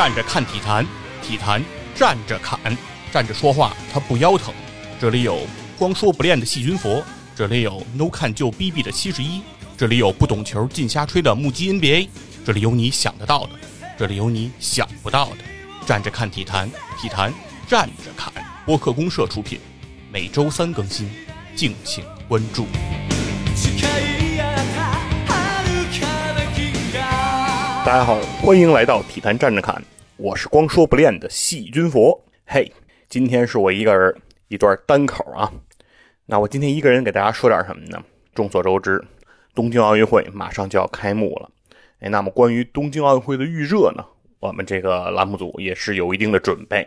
站着看体坛，体坛站着侃，站着说话他不腰疼。这里有光说不练的细菌佛，这里有 no 看就 bb 的七十一，这里有不懂球尽瞎吹的目击 NBA，这里有你想得到的，这里有你想不到的。站着看体坛，体坛站着侃。播客公社出品，每周三更新，敬请关注。大家好，欢迎来到体坛站着侃，我是光说不练的细菌佛。嘿，今天是我一个人一段单口啊。那我今天一个人给大家说点什么呢？众所周知，东京奥运会马上就要开幕了。哎，那么关于东京奥运会的预热呢，我们这个栏目组也是有一定的准备。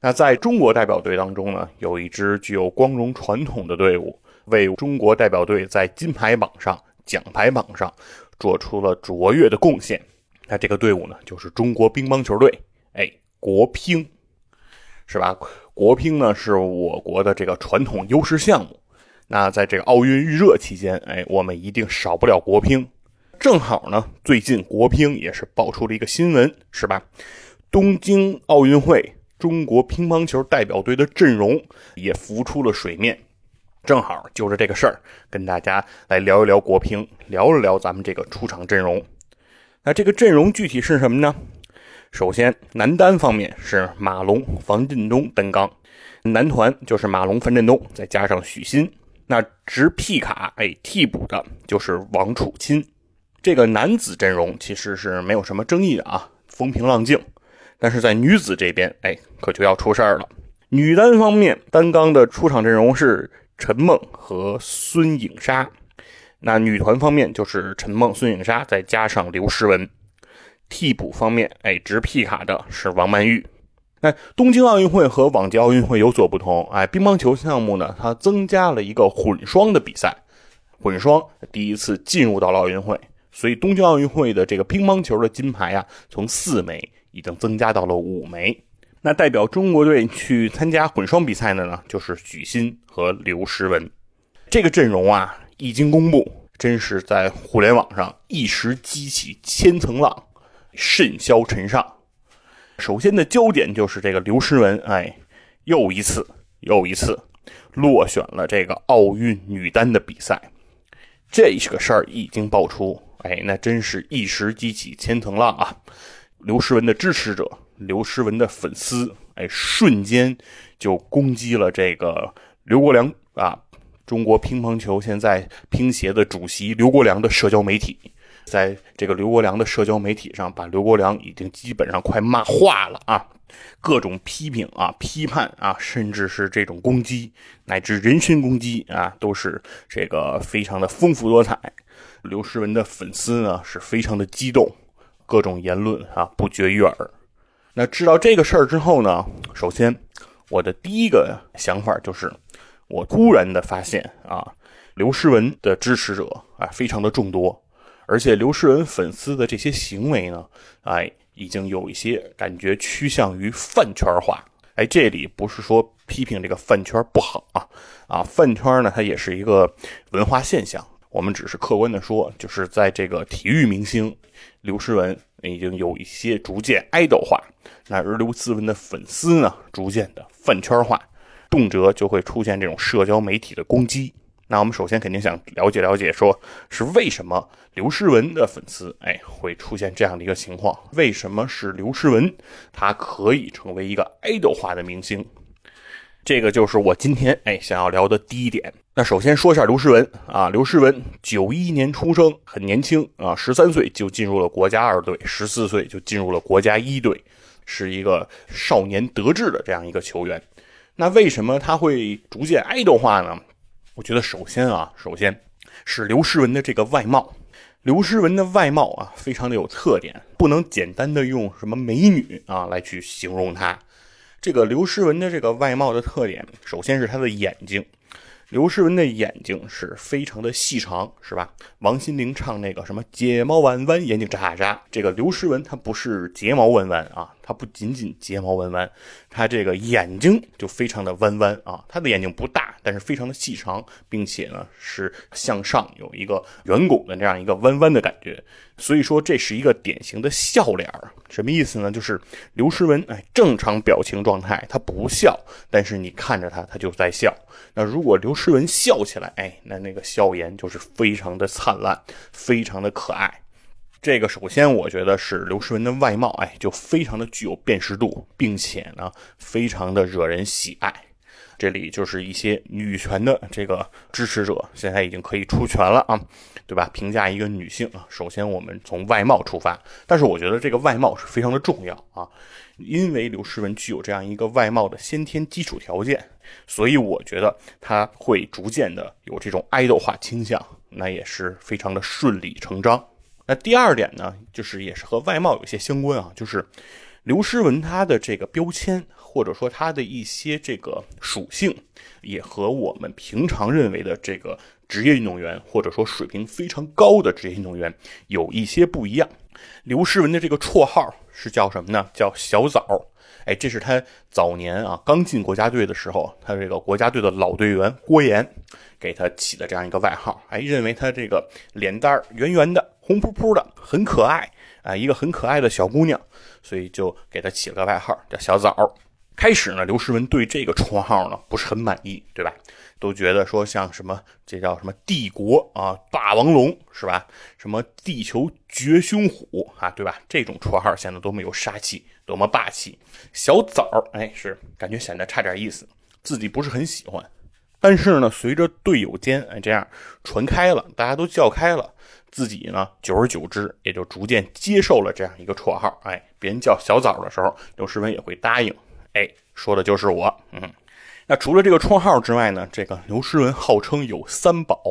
那在中国代表队当中呢，有一支具有光荣传统的队伍，为中国代表队在金牌榜上、奖牌榜上做出了卓越的贡献。那这个队伍呢，就是中国乒乓球队，哎，国乒，是吧？国乒呢是我国的这个传统优势项目。那在这个奥运预热期间，哎，我们一定少不了国乒。正好呢，最近国乒也是爆出了一个新闻，是吧？东京奥运会。中国乒乓球代表队的阵容也浮出了水面，正好就着这个事儿，跟大家来聊一聊国乒，聊一聊咱们这个出场阵容。那这个阵容具体是什么呢？首先，男单方面是马龙、樊振东单杠，男团就是马龙、樊振东再加上许昕。那执 P 卡，哎，替补的就是王楚钦。这个男子阵容其实是没有什么争议的啊，风平浪静。但是在女子这边，哎，可就要出事儿了。女单方面，单杠的出场阵容是陈梦和孙颖莎；那女团方面就是陈梦、孙颖莎，再加上刘诗雯。替补方面，哎，执 P 卡的是王曼玉。那东京奥运会和往届奥运会有所不同，哎，乒乓球项目呢，它增加了一个混双的比赛，混双第一次进入到了奥运会，所以东京奥运会的这个乒乓球的金牌啊，从四枚。已经增加到了五枚。那代表中国队去参加混双比赛的呢，就是许昕和刘诗雯。这个阵容啊，一经公布，真是在互联网上一时激起千层浪，甚嚣尘上。首先的焦点就是这个刘诗雯，哎，又一次又一次落选了这个奥运女单的比赛。这个事儿一经爆出，哎，那真是一时激起千层浪啊。刘诗雯的支持者，刘诗雯的粉丝，哎，瞬间就攻击了这个刘国梁啊！中国乒乓球现在乒协的主席刘国梁的社交媒体，在这个刘国梁的社交媒体上，把刘国梁已经基本上快骂化了啊！各种批评啊、批判啊，甚至是这种攻击乃至人身攻击啊，都是这个非常的丰富多彩。刘诗雯的粉丝呢，是非常的激动。各种言论啊不绝于耳。那知道这个事儿之后呢，首先我的第一个想法就是，我突然的发现啊，刘诗雯的支持者啊非常的众多，而且刘诗雯粉丝的这些行为呢，哎，已经有一些感觉趋向于饭圈化。哎，这里不是说批评这个饭圈不好啊，啊，饭圈呢它也是一个文化现象。我们只是客观的说，就是在这个体育明星刘诗雯已经有一些逐渐爱豆化，那而刘诗雯的粉丝呢，逐渐的饭圈化，动辄就会出现这种社交媒体的攻击。那我们首先肯定想了解了解，说是为什么刘诗雯的粉丝哎会出现这样的一个情况？为什么是刘诗雯，她可以成为一个爱豆化的明星？这个就是我今天哎想要聊的第一点。那首先说一下刘诗雯啊，刘诗雯九一年出生，很年轻啊，十三岁就进入了国家二队，十四岁就进入了国家一队，是一个少年得志的这样一个球员。那为什么他会逐渐爱豆化呢？我觉得首先啊，首先是刘诗雯的这个外貌，刘诗雯的外貌啊，非常的有特点，不能简单的用什么美女啊来去形容她。这个刘诗雯的这个外貌的特点，首先是她的眼睛。刘诗雯的眼睛是非常的细长，是吧？王心凌唱那个什么睫毛弯弯，眼睛眨眨。这个刘诗雯她不是睫毛弯弯啊，它不仅仅睫毛弯弯，它这个眼睛就非常的弯弯啊。它的眼睛不大，但是非常的细长，并且呢是向上有一个圆拱的这样一个弯弯的感觉。所以说这是一个典型的笑脸什么意思呢？就是刘诗雯哎，正常表情状态她不笑，但是你看着她，她就在笑。那如果刘诗雯笑起来，哎，那那个笑颜就是非常的灿烂，非常的可爱。这个首先，我觉得是刘诗雯的外貌，哎，就非常的具有辨识度，并且呢，非常的惹人喜爱。这里就是一些女权的这个支持者，现在已经可以出拳了啊，对吧？评价一个女性啊，首先我们从外貌出发，但是我觉得这个外貌是非常的重要啊，因为刘诗雯具有这样一个外貌的先天基础条件，所以我觉得她会逐渐的有这种爱豆化倾向，那也是非常的顺理成章。那第二点呢，就是也是和外貌有些相关啊，就是刘诗雯她的这个标签，或者说她的一些这个属性，也和我们平常认为的这个职业运动员，或者说水平非常高的职业运动员有一些不一样。刘诗雯的这个绰号是叫什么呢？叫小枣。哎，这是她早年啊刚进国家队的时候，她这个国家队的老队员郭岩给她起的这样一个外号。哎，认为她这个脸蛋圆圆的。红扑扑的，很可爱啊，一个很可爱的小姑娘，所以就给她起了个外号叫小枣。开始呢，刘诗雯对这个绰号呢不是很满意，对吧？都觉得说像什么这叫什么帝国啊，霸王龙是吧？什么地球绝凶虎啊，对吧？这种绰号显得多么有杀气，多么霸气。小枣，哎，是感觉显得差点意思，自己不是很喜欢。但是呢，随着队友间哎这样传开了，大家都叫开了。自己呢，久而久之也就逐渐接受了这样一个绰号。哎，别人叫小枣的时候，刘诗雯也会答应。哎，说的就是我。嗯，那除了这个绰号之外呢，这个刘诗雯号称有三宝。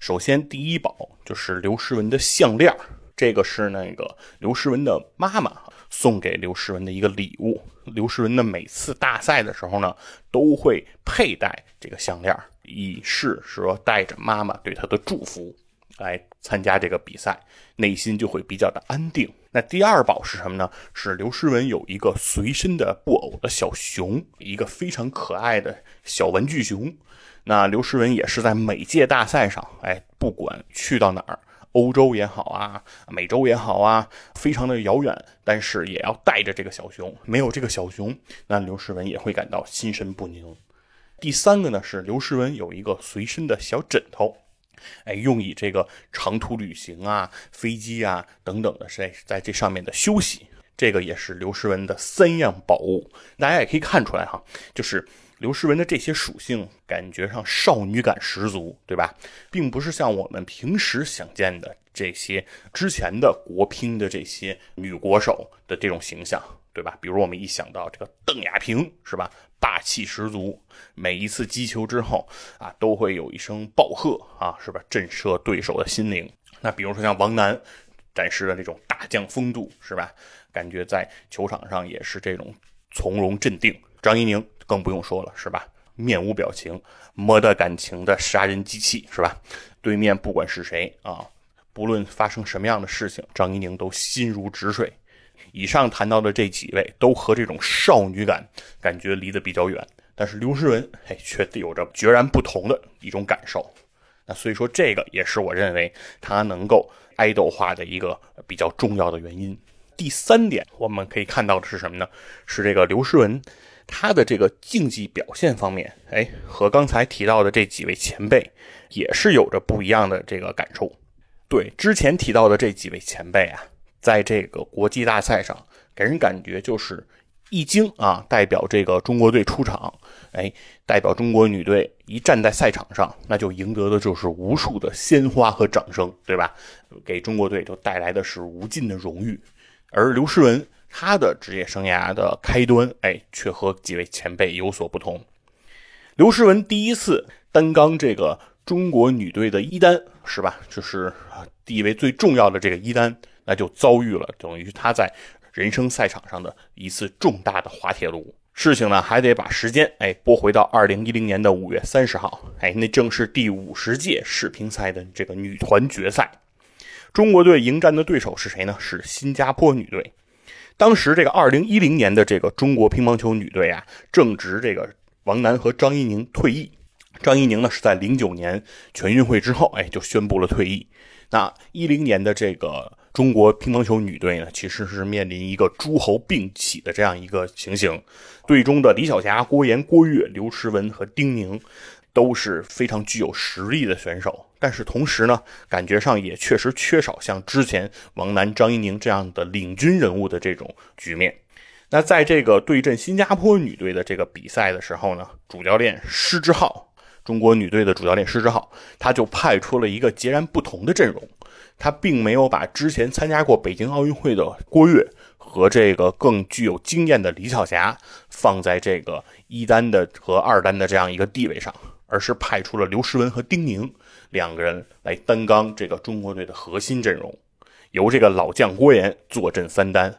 首先，第一宝就是刘诗雯的项链，这个是那个刘诗雯的妈妈送给刘诗雯的一个礼物。刘诗雯的，每次大赛的时候呢，都会佩戴这个项链，以示说带着妈妈对她的祝福。来参加这个比赛，内心就会比较的安定。那第二宝是什么呢？是刘诗雯有一个随身的布偶的小熊，一个非常可爱的小玩具熊。那刘诗雯也是在每届大赛上，哎，不管去到哪儿，欧洲也好啊，美洲也好啊，非常的遥远，但是也要带着这个小熊。没有这个小熊，那刘诗雯也会感到心神不宁。第三个呢，是刘诗雯有一个随身的小枕头。哎，用以这个长途旅行啊、飞机啊等等的，在在这上面的休息，这个也是刘诗雯的三样宝物。大家也可以看出来哈，就是刘诗雯的这些属性，感觉上少女感十足，对吧？并不是像我们平时想见的这些之前的国乒的这些女国手的这种形象。对吧？比如我们一想到这个邓亚萍，是吧？霸气十足，每一次击球之后啊，都会有一声暴喝啊，是吧？震慑对手的心灵。那比如说像王楠，展示的这种大将风度，是吧？感觉在球场上也是这种从容镇定。张怡宁更不用说了，是吧？面无表情，没得感情的杀人机器，是吧？对面不管是谁啊，不论发生什么样的事情，张怡宁都心如止水。以上谈到的这几位都和这种少女感感觉离得比较远，但是刘诗雯哎却有着截然不同的一种感受。那所以说这个也是我认为她能够爱豆化的一个比较重要的原因。第三点我们可以看到的是什么呢？是这个刘诗雯她的这个竞技表现方面，哎和刚才提到的这几位前辈也是有着不一样的这个感受。对之前提到的这几位前辈啊。在这个国际大赛上，给人感觉就是一经啊，代表这个中国队出场，哎，代表中国女队一站在赛场上，那就赢得的就是无数的鲜花和掌声，对吧？给中国队就带来的是无尽的荣誉。而刘诗雯她的职业生涯的开端，哎，却和几位前辈有所不同。刘诗雯第一次担纲这个中国女队的一单，是吧？就是地位最重要的这个一单。那就遭遇了等于他在人生赛场上的一次重大的滑铁卢。事情呢，还得把时间哎拨回到二零一零年的五月三十号，哎，那正是第五十届世乒赛的这个女团决赛。中国队迎战的对手是谁呢？是新加坡女队。当时这个二零一零年的这个中国乒乓球女队啊，正值这个王楠和张怡宁退役。张怡宁呢是在零九年全运会之后，哎，就宣布了退役。那一零年的这个中国乒乓球女队呢，其实是面临一个诸侯并起的这样一个情形。队中的李晓霞、郭岩、郭跃、刘诗雯和丁宁都是非常具有实力的选手。但是同时呢，感觉上也确实缺少像之前王楠、张怡宁这样的领军人物的这种局面。那在这个对阵新加坡女队的这个比赛的时候呢，主教练施之浩，中国女队的主教练施之浩，他就派出了一个截然不同的阵容。他并没有把之前参加过北京奥运会的郭跃和这个更具有经验的李晓霞放在这个一单的和二单的这样一个地位上，而是派出了刘诗雯和丁宁。两个人来担纲这个中国队的核心阵容，由这个老将郭岩坐镇三单。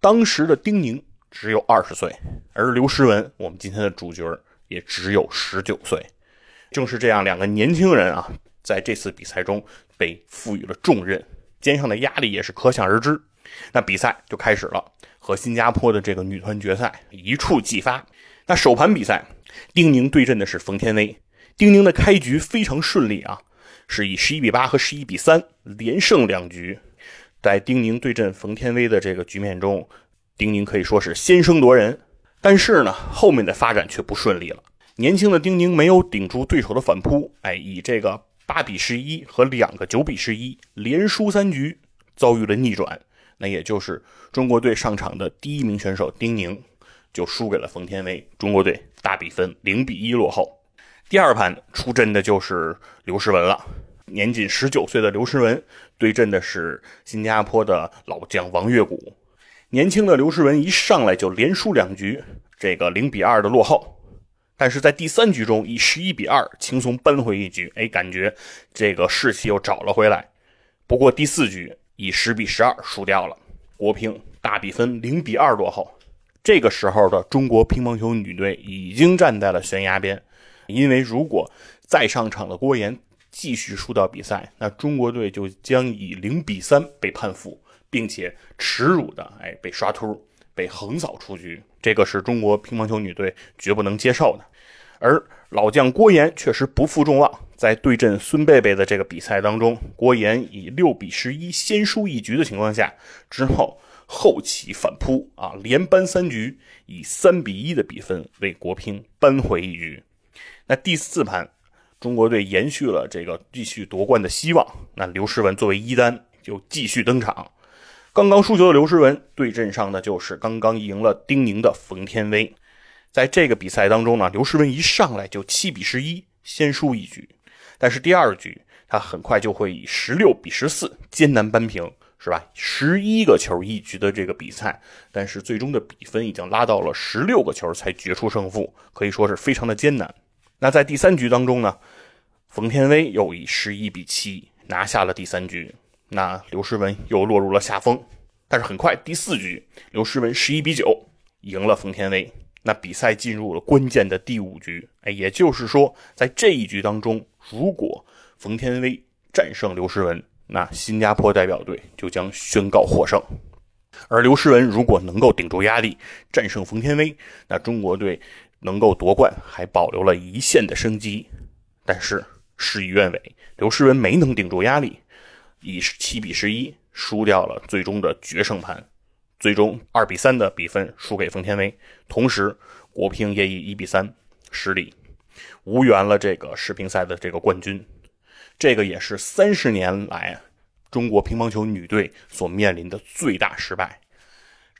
当时的丁宁只有二十岁，而刘诗雯，我们今天的主角也只有十九岁。正是这样两个年轻人啊，在这次比赛中被赋予了重任，肩上的压力也是可想而知。那比赛就开始了，和新加坡的这个女团决赛一触即发。那首盘比赛，丁宁对阵的是冯天薇。丁宁的开局非常顺利啊。是以十一比八和十一比三连胜两局，在丁宁对阵冯天薇的这个局面中，丁宁可以说是先声夺人。但是呢，后面的发展却不顺利了。年轻的丁宁没有顶住对手的反扑，哎，以这个八比十一和两个九比十一连输三局，遭遇了逆转。那也就是中国队上场的第一名选手丁宁就输给了冯天薇，中国队大比分零比一落后。第二盘出阵的就是刘诗雯了，年仅十九岁的刘诗雯对阵的是新加坡的老将王月谷。年轻的刘诗雯一上来就连输两局，这个零比二的落后，但是在第三局中以十一比二轻松扳回一局，哎，感觉这个士气又找了回来。不过第四局以十比十二输掉了，国乒大比分零比二落后。这个时候的中国乒乓球女队已经站在了悬崖边。因为如果再上场的郭岩继续输掉比赛，那中国队就将以零比三被判负，并且耻辱的哎被刷秃，被横扫出局。这个是中国乒乓球女队绝不能接受的。而老将郭岩确实不负众望，在对阵孙贝贝的这个比赛当中，郭岩以六比十一先输一局的情况下，之后后起反扑啊，连扳三局，以三比一的比分为国乒扳回一局。那第四盘，中国队延续了这个继续夺冠的希望。那刘诗雯作为一单就继续登场。刚刚输球的刘诗雯对阵上的就是刚刚赢了丁宁的冯天薇。在这个比赛当中呢，刘诗雯一上来就七比十一先输一局，但是第二局她很快就会以十六比十四艰难扳平，是吧？十一个球一局的这个比赛，但是最终的比分已经拉到了十六个球才决出胜负，可以说是非常的艰难。那在第三局当中呢，冯天薇又以十一比七拿下了第三局，那刘诗雯又落入了下风。但是很快第四局，刘诗雯十一比九赢了冯天薇，那比赛进入了关键的第五局。哎，也就是说，在这一局当中，如果冯天薇战胜刘诗雯，那新加坡代表队就将宣告获胜；而刘诗雯如果能够顶住压力战胜冯天薇，那中国队。能够夺冠，还保留了一线的生机，但是事与愿违，刘诗雯没能顶住压力，以七比十一输掉了最终的决胜盘，最终二比三的比分输给冯天薇，同时国乒也以一比三失利，无缘了这个世乒赛的这个冠军，这个也是三十年来中国乒乓球女队所面临的最大失败。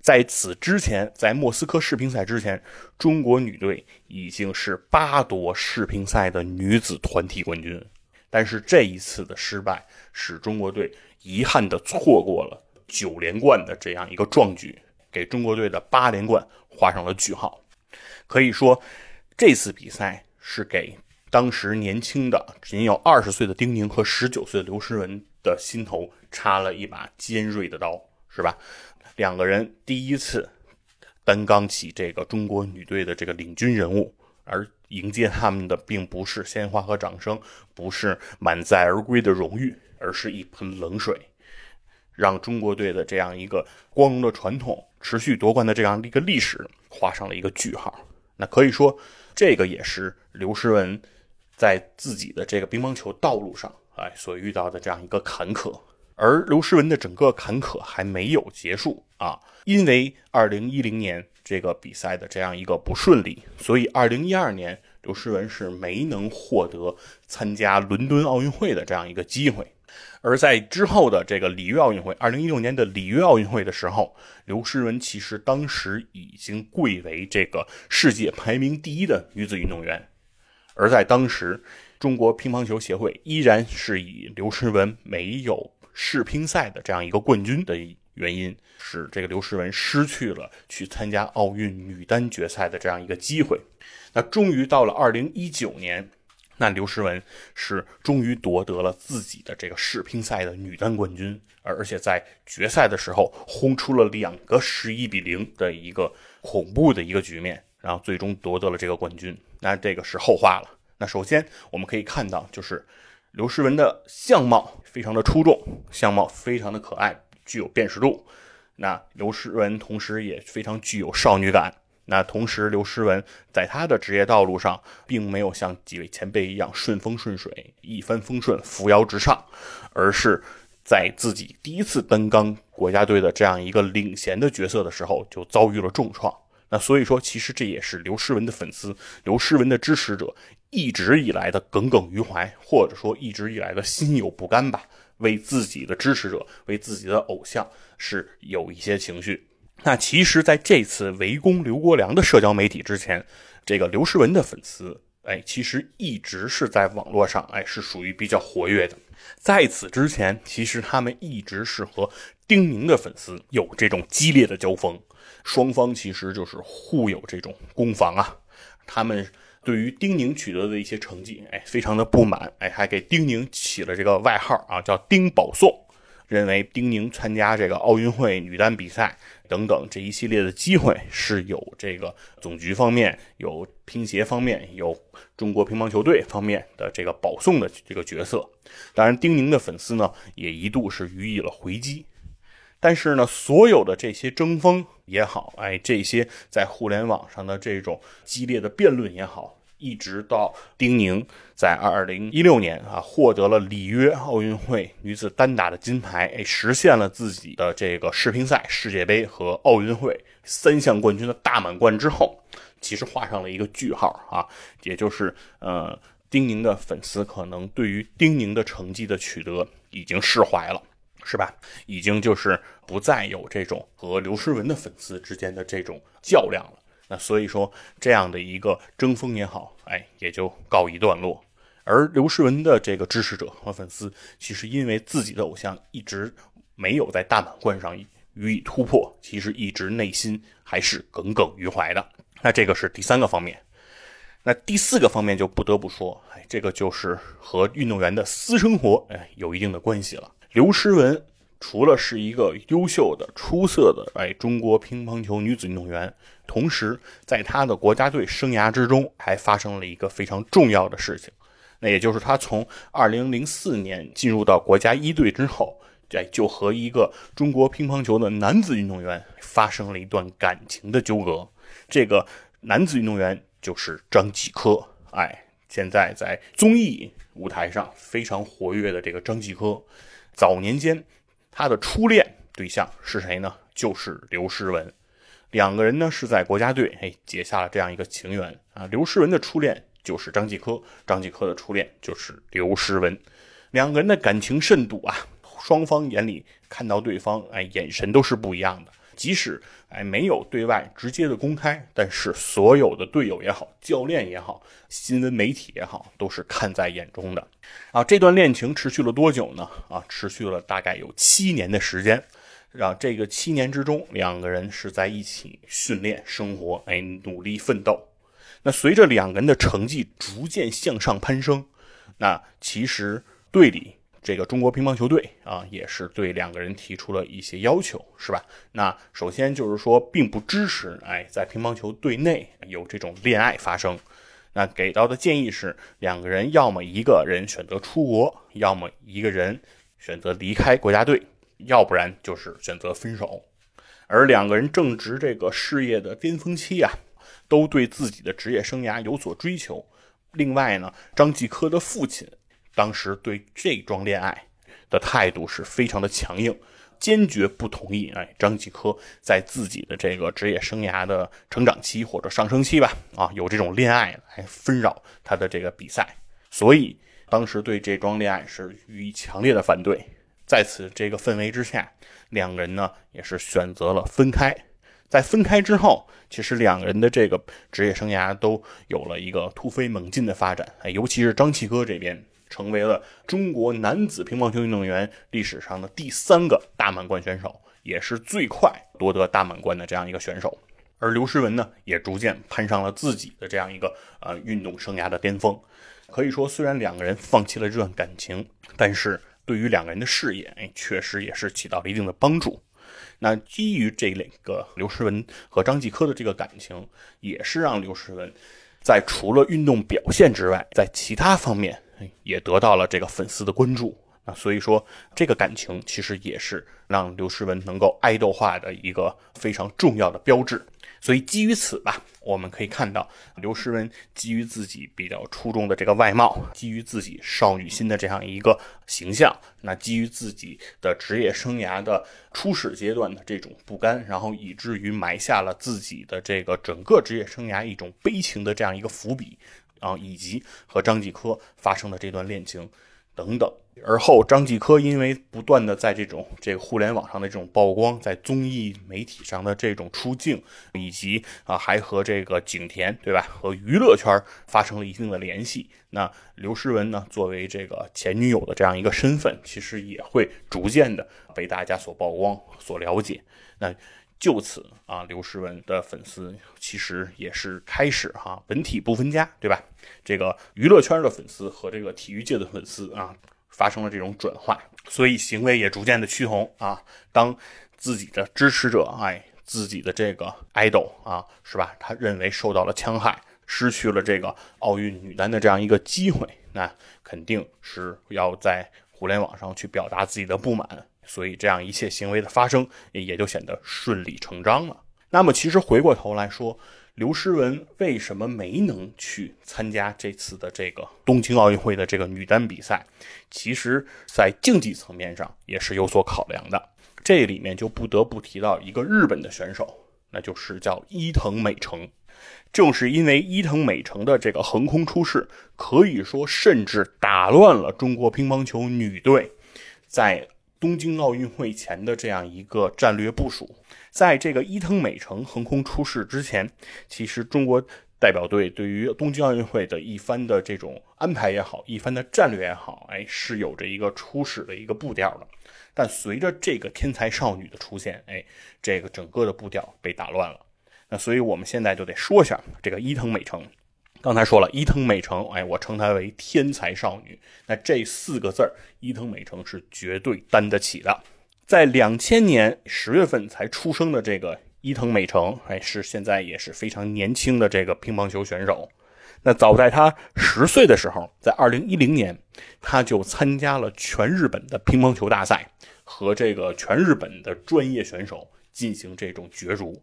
在此之前，在莫斯科世乒赛之前，中国女队已经是八夺世乒赛的女子团体冠军。但是这一次的失败，使中国队遗憾地错过了九连冠的这样一个壮举，给中国队的八连冠画上了句号。可以说，这次比赛是给当时年轻的仅有二十岁的丁宁和十九岁的刘诗雯的心头插了一把尖锐的刀，是吧？两个人第一次担纲起这个中国女队的这个领军人物，而迎接他们的并不是鲜花和掌声，不是满载而归的荣誉，而是一盆冷水。让中国队的这样一个光荣的传统、持续夺冠的这样的一个历史画上了一个句号。那可以说，这个也是刘诗雯在自己的这个乒乓球道路上，哎，所遇到的这样一个坎坷。而刘诗雯的整个坎坷还没有结束啊，因为二零一零年这个比赛的这样一个不顺利，所以二零一二年刘诗雯是没能获得参加伦敦奥运会的这样一个机会。而在之后的这个里约奥运会，二零一六年的里约奥运会的时候，刘诗雯其实当时已经贵为这个世界排名第一的女子运动员，而在当时，中国乒乓球协会依然是以刘诗雯没有。世乒赛的这样一个冠军的原因，使这个刘诗雯失去了去参加奥运女单决赛的这样一个机会。那终于到了二零一九年，那刘诗雯是终于夺得了自己的这个世乒赛的女单冠军，而且在决赛的时候轰出了两个十一比零的一个恐怖的一个局面，然后最终夺得了这个冠军。那这个是后话了。那首先我们可以看到，就是。刘诗雯的相貌非常的出众，相貌非常的可爱，具有辨识度。那刘诗雯同时也非常具有少女感。那同时，刘诗雯在她的职业道路上，并没有像几位前辈一样顺风顺水、一帆风顺、扶摇直上，而是在自己第一次担纲国家队的这样一个领衔的角色的时候，就遭遇了重创。那所以说，其实这也是刘诗雯的粉丝、刘诗雯的支持者一直以来的耿耿于怀，或者说一直以来的心有不甘吧。为自己的支持者、为自己的偶像是有一些情绪。那其实，在这次围攻刘国梁的社交媒体之前，这个刘诗雯的粉丝，哎，其实一直是在网络上，哎，是属于比较活跃的。在此之前，其实他们一直是和丁宁的粉丝有这种激烈的交锋。双方其实就是互有这种攻防啊，他们对于丁宁取得的一些成绩，哎，非常的不满，哎，还给丁宁起了这个外号啊，叫丁保送，认为丁宁参加这个奥运会女单比赛等等这一系列的机会是有这个总局方面、有乒协方面、有中国乒乓球队方面的这个保送的这个角色。当然，丁宁的粉丝呢也一度是予以了回击。但是呢，所有的这些争锋也好，哎，这些在互联网上的这种激烈的辩论也好，一直到丁宁在二零一六年啊获得了里约奥运会女子单打的金牌，哎，实现了自己的这个世乒赛、世界杯和奥运会三项冠军的大满贯之后，其实画上了一个句号啊，也就是呃，丁宁的粉丝可能对于丁宁的成绩的取得已经释怀了。是吧？已经就是不再有这种和刘诗雯的粉丝之间的这种较量了。那所以说，这样的一个争锋也好，哎，也就告一段落。而刘诗雯的这个支持者和粉丝，其实因为自己的偶像一直没有在大满贯上予以突破，其实一直内心还是耿耿于怀的。那这个是第三个方面。那第四个方面就不得不说，哎，这个就是和运动员的私生活，哎，有一定的关系了。刘诗雯除了是一个优秀的、出色的哎中国乒乓球女子运动员，同时在她的国家队生涯之中，还发生了一个非常重要的事情，那也就是她从2004年进入到国家一队之后，哎就和一个中国乒乓球的男子运动员发生了一段感情的纠葛。这个男子运动员就是张继科，哎，现在在综艺舞台上非常活跃的这个张继科。早年间，他的初恋对象是谁呢？就是刘诗雯。两个人呢是在国家队，哎，结下了这样一个情缘啊。刘诗雯的初恋就是张继科，张继科的初恋就是刘诗雯。两个人的感情甚笃啊，双方眼里看到对方，哎，眼神都是不一样的。即使哎没有对外直接的公开，但是所有的队友也好，教练也好，新闻媒体也好，都是看在眼中的。啊，这段恋情持续了多久呢？啊，持续了大概有七年的时间。啊，这个七年之中，两个人是在一起训练、生活，哎，努力奋斗。那随着两个人的成绩逐渐向上攀升，那其实队里。这个中国乒乓球队啊，也是对两个人提出了一些要求，是吧？那首先就是说，并不支持哎，在乒乓球队内有这种恋爱发生。那给到的建议是，两个人要么一个人选择出国，要么一个人选择离开国家队。要不然就是选择分手。而两个人正值这个事业的巅峰期啊，都对自己的职业生涯有所追求。另外呢，张继科的父亲当时对这桩恋爱的态度是非常的强硬，坚决不同意。哎，张继科在自己的这个职业生涯的成长期或者上升期吧，啊，有这种恋爱来纷扰他的这个比赛，所以当时对这桩恋爱是予以强烈的反对。在此这个氛围之下，两个人呢也是选择了分开。在分开之后，其实两个人的这个职业生涯都有了一个突飞猛进的发展。哎，尤其是张继科这边，成为了中国男子乒乓球运动员历史上的第三个大满贯选手，也是最快夺得大满贯的这样一个选手。而刘诗雯呢，也逐渐攀上了自己的这样一个呃运动生涯的巅峰。可以说，虽然两个人放弃了这段感情，但是。对于两个人的事业，哎，确实也是起到了一定的帮助。那基于这两个刘诗雯和张继科的这个感情，也是让刘诗雯在除了运动表现之外，在其他方面也得到了这个粉丝的关注。那所以说，这个感情其实也是让刘诗雯能够爱豆化的一个非常重要的标志。所以基于此吧，我们可以看到刘诗雯基于自己比较出众的这个外貌，基于自己少女心的这样一个形象，那基于自己的职业生涯的初始阶段的这种不甘，然后以至于埋下了自己的这个整个职业生涯一种悲情的这样一个伏笔，啊，以及和张继科发生的这段恋情等等。而后，张继科因为不断的在这种这个互联网上的这种曝光，在综艺媒体上的这种出镜，以及啊还和这个景甜对吧，和娱乐圈发生了一定的联系。那刘诗雯呢，作为这个前女友的这样一个身份，其实也会逐渐的被大家所曝光、所了解。那就此啊，刘诗雯的粉丝其实也是开始哈文体不分家，对吧？这个娱乐圈的粉丝和这个体育界的粉丝啊。发生了这种转化，所以行为也逐渐的趋同啊。当自己的支持者，哎，自己的这个爱豆啊，是吧？他认为受到了戕害，失去了这个奥运女单的这样一个机会，那肯定是要在互联网上去表达自己的不满。所以这样一切行为的发生，也就显得顺理成章了。那么，其实回过头来说。刘诗雯为什么没能去参加这次的这个东京奥运会的这个女单比赛？其实，在竞技层面上也是有所考量的。这里面就不得不提到一个日本的选手，那就是叫伊藤美诚。正是因为伊藤美诚的这个横空出世，可以说甚至打乱了中国乒乓球女队在。东京奥运会前的这样一个战略部署，在这个伊藤美诚横空出世之前，其实中国代表队对于东京奥运会的一番的这种安排也好，一番的战略也好，哎，是有着一个初始的一个步调的。但随着这个天才少女的出现，哎，这个整个的步调被打乱了。那所以我们现在就得说一下这个伊藤美诚。刚才说了，伊藤美诚，哎，我称她为天才少女。那这四个字儿，伊藤美诚是绝对担得起的。在两千年十月份才出生的这个伊藤美诚，哎，是现在也是非常年轻的这个乒乓球选手。那早在她十岁的时候，在二零一零年，他就参加了全日本的乒乓球大赛，和这个全日本的专业选手进行这种角逐。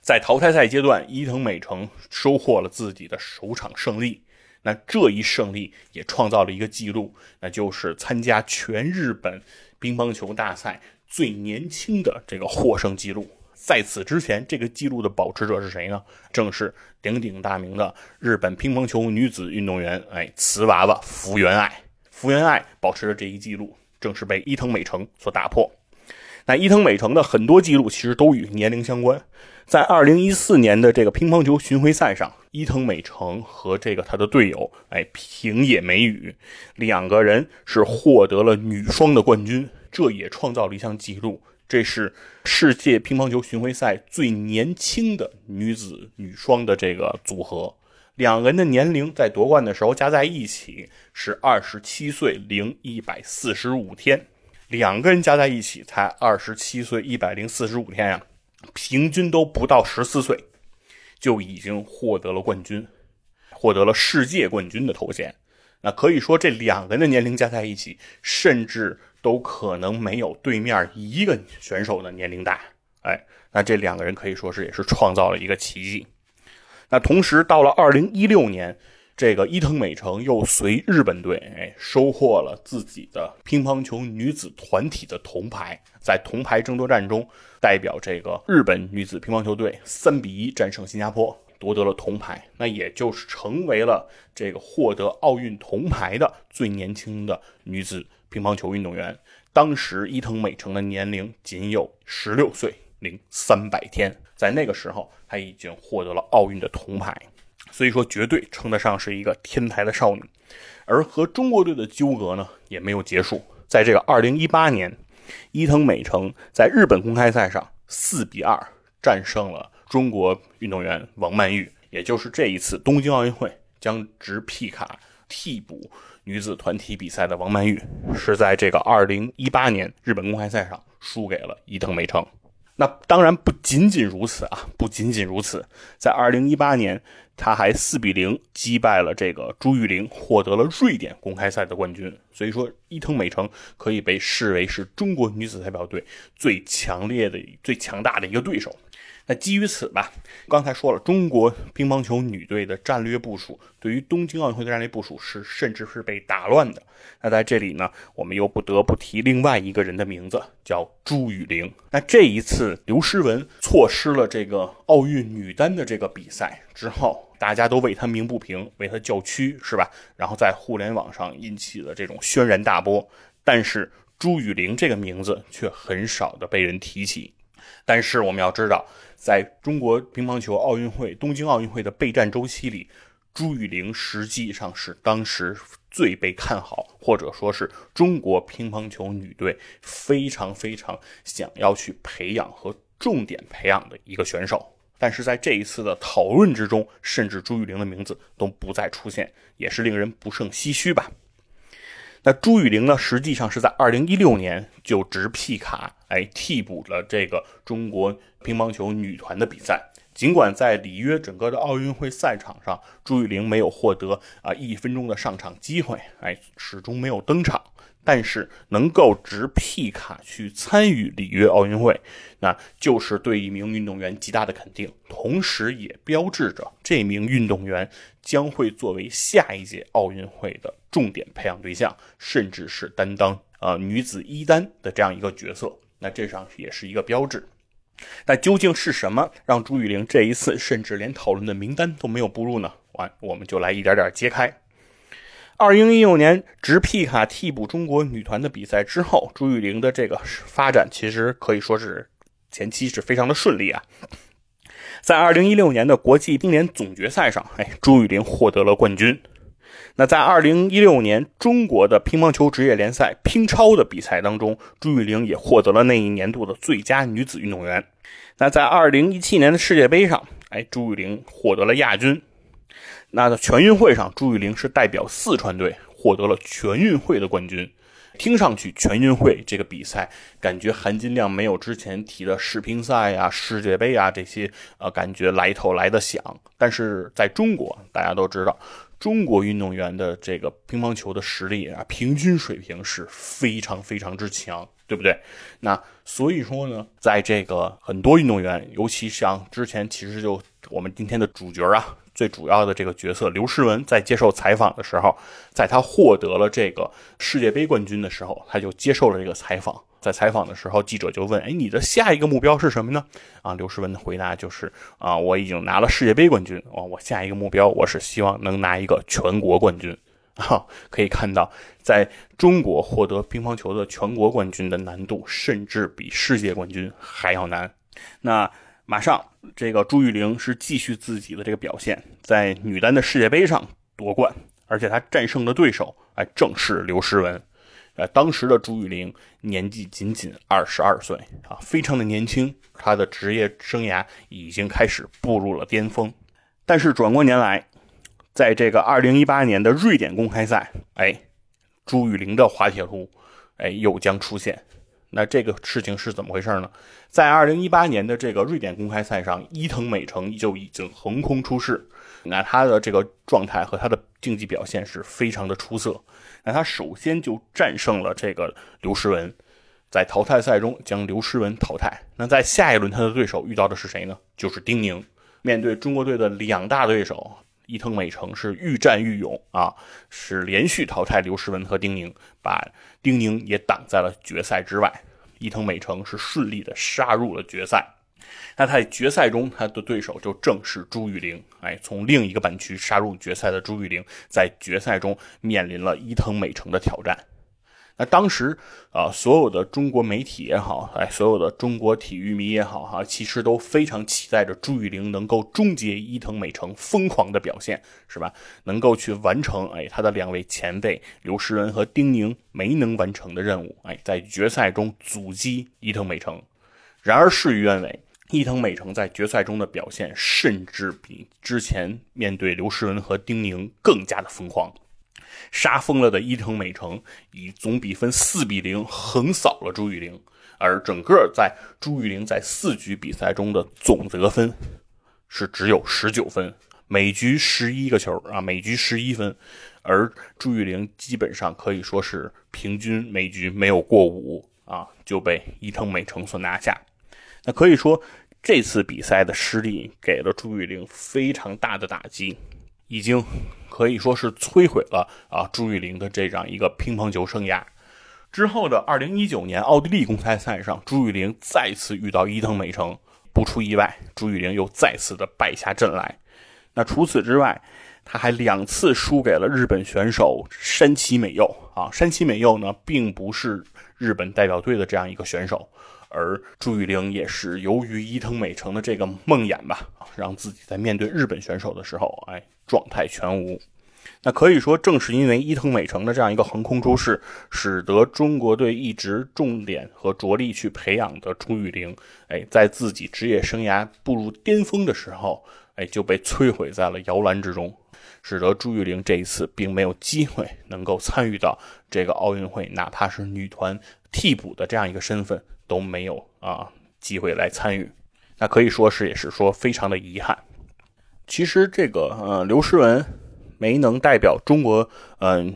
在淘汰赛阶段，伊藤美诚收获了自己的首场胜利。那这一胜利也创造了一个记录，那就是参加全日本乒乓球大赛最年轻的这个获胜记录。在此之前，这个记录的保持者是谁呢？正是鼎鼎大名的日本乒乓球女子运动员，哎，瓷娃娃福原爱。福原爱保持着这一记录，正是被伊藤美诚所打破。那伊藤美诚的很多记录其实都与年龄相关。在二零一四年的这个乒乓球巡回赛上，伊藤美诚和这个他的队友哎平野美宇两个人是获得了女双的冠军，这也创造了一项纪录。这是世界乒乓球巡回赛最年轻的女子女双的这个组合，两个人的年龄在夺冠的时候加在一起是二十七岁零一百四十五天。两个人加在一起才二十七岁一百零四十五天呀，平均都不到十四岁，就已经获得了冠军，获得了世界冠军的头衔。那可以说这两个人的年龄加在一起，甚至都可能没有对面一个选手的年龄大。哎，那这两个人可以说是也是创造了一个奇迹。那同时到了二零一六年，这个伊藤美诚又随日本队哎收获了自己的乒乓球女子团体的铜牌，在铜牌争夺战中，代表这个日本女子乒乓球队三比一战胜新加坡。夺得了铜牌，那也就是成为了这个获得奥运铜牌的最年轻的女子乒乓球运动员。当时伊藤美诚的年龄仅有十六岁零三百天，在那个时候，她已经获得了奥运的铜牌，所以说绝对称得上是一个天才的少女。而和中国队的纠葛呢，也没有结束。在这个二零一八年，伊藤美诚在日本公开赛上四比二战胜了。中国运动员王曼玉，也就是这一次东京奥运会将执皮卡替补女子团体比赛的王曼玉，是在这个2018年日本公开赛上输给了伊藤美诚。那当然不仅仅如此啊，不仅仅如此，在2018年，他还四比零击败了这个朱玉玲，获得了瑞典公开赛的冠军。所以说，伊藤美诚可以被视为是中国女子代表队最强烈的、最强大的一个对手。那基于此吧，刚才说了，中国乒乓球女队的战略部署，对于东京奥运会的战略部署是甚至是被打乱的。那在这里呢，我们又不得不提另外一个人的名字，叫朱雨玲。那这一次刘诗雯错失了这个奥运女单的这个比赛之后，大家都为她鸣不平，为她叫屈，是吧？然后在互联网上引起了这种轩然大波。但是朱雨玲这个名字却很少的被人提起。但是我们要知道，在中国乒乓球奥运会东京奥运会的备战周期里，朱雨玲实际上是当时最被看好，或者说是中国乒乓球女队非常非常想要去培养和重点培养的一个选手。但是在这一次的讨论之中，甚至朱雨玲的名字都不再出现，也是令人不胜唏嘘吧。那朱雨玲呢？实际上是在二零一六年就执皮卡，哎，替补了这个中国乒乓球女团的比赛。尽管在里约整个的奥运会赛场上，朱雨玲没有获得啊一分钟的上场机会，哎，始终没有登场。但是能够执皮卡去参与里约奥运会，那就是对一名运动员极大的肯定，同时也标志着这名运动员将会作为下一届奥运会的重点培养对象，甚至是担当呃女子一单的这样一个角色。那这上也是一个标志。那究竟是什么让朱雨玲这一次甚至连讨论的名单都没有步入呢？完，我们就来一点点揭开。二零一六年执皮卡替补中国女团的比赛之后，朱雨玲的这个发展其实可以说是前期是非常的顺利啊。在二零一六年的国际乒联总决赛上，哎，朱雨玲获得了冠军。那在二零一六年中国的乒乓球职业联赛乒超的比赛当中，朱雨玲也获得了那一年度的最佳女子运动员。那在二零一七年的世界杯上，哎，朱雨玲获得了亚军。那在全运会上，朱雨玲是代表四川队获得了全运会的冠军。听上去，全运会这个比赛感觉含金量没有之前提的世乒赛呀、世界杯啊这些，呃，感觉来头来的响。但是在中国，大家都知道，中国运动员的这个乒乓球的实力啊，平均水平是非常非常之强，对不对？那所以说呢，在这个很多运动员，尤其像之前，其实就我们今天的主角啊。最主要的这个角色刘诗雯在接受采访的时候，在她获得了这个世界杯冠军的时候，她就接受了这个采访。在采访的时候，记者就问：“哎，你的下一个目标是什么呢？”啊，刘诗雯的回答就是：“啊，我已经拿了世界杯冠军，哦，我下一个目标我是希望能拿一个全国冠军。”哈，可以看到，在中国获得乒乓球的全国冠军的难度，甚至比世界冠军还要难。那。马上，这个朱雨玲是继续自己的这个表现，在女单的世界杯上夺冠，而且她战胜的对手哎正是刘诗雯。呃，当时的朱雨玲年纪仅仅二十二岁啊，非常的年轻，她的职业生涯已经开始步入了巅峰。但是转过年来，在这个二零一八年的瑞典公开赛，哎，朱雨玲的滑铁卢哎又将出现。那这个事情是怎么回事呢？在二零一八年的这个瑞典公开赛上，伊藤美诚就已经横空出世。那他的这个状态和他的竞技表现是非常的出色。那他首先就战胜了这个刘诗雯，在淘汰赛中将刘诗雯淘汰。那在下一轮他的对手遇到的是谁呢？就是丁宁。面对中国队的两大对手，伊藤美诚是愈战愈勇啊，是连续淘汰刘诗雯和丁宁，把丁宁也挡在了决赛之外。伊藤美诚是顺利的杀入了决赛。那在决赛中，他的对手就正是朱雨玲。哎，从另一个半区杀入决赛的朱雨玲，在决赛中面临了伊藤美诚的挑战。那当时啊，所有的中国媒体也好，哎，所有的中国体育迷也好，哈，其实都非常期待着朱雨玲能够终结伊藤美诚疯狂的表现，是吧？能够去完成哎，他的两位前辈刘诗雯和丁宁没能完成的任务，哎，在决赛中阻击伊藤美诚。然而事与愿违。伊藤美诚在决赛中的表现，甚至比之前面对刘诗雯和丁宁更加的疯狂。杀疯了的伊藤美诚以总比分四比零横扫了朱雨玲，而整个在朱雨玲在四局比赛中的总得分是只有十九分，每局十一个球啊，每局十一分，而朱雨玲基本上可以说是平均每局没有过五啊，就被伊藤美诚所拿下。那可以说。这次比赛的失利给了朱雨玲非常大的打击，已经可以说是摧毁了啊朱雨玲的这样一个乒乓球生涯。之后的2019年奥地利公开赛上，朱雨玲再次遇到伊藤美诚，不出意外，朱雨玲又再次的败下阵来。那除此之外，他还两次输给了日本选手山崎美佑啊，山崎美佑呢并不是日本代表队的这样一个选手。而朱雨玲也是由于伊藤美诚的这个梦魇吧，让自己在面对日本选手的时候，哎，状态全无。那可以说，正是因为伊藤美诚的这样一个横空出世，使得中国队一直重点和着力去培养的朱雨玲，哎，在自己职业生涯步入巅峰的时候，哎，就被摧毁在了摇篮之中，使得朱雨玲这一次并没有机会能够参与到这个奥运会，哪怕是女团替补的这样一个身份。都没有啊机会来参与，那可以说是也是说非常的遗憾。其实这个呃刘诗雯没能代表中国嗯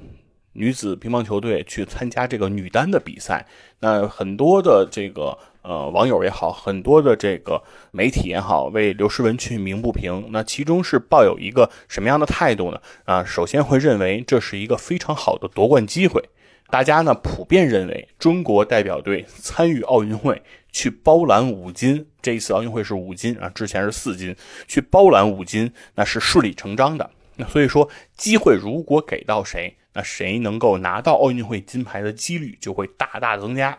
女子乒乓球队去参加这个女单的比赛，那很多的这个呃网友也好，很多的这个媒体也好，为刘诗雯去鸣不平。那其中是抱有一个什么样的态度呢？啊，首先会认为这是一个非常好的夺冠机会。大家呢普遍认为，中国代表队参与奥运会去包揽五金，这一次奥运会是五金啊，之前是四金，去包揽五金那是顺理成章的。那所以说，机会如果给到谁，那谁能够拿到奥运会金牌的几率就会大大增加。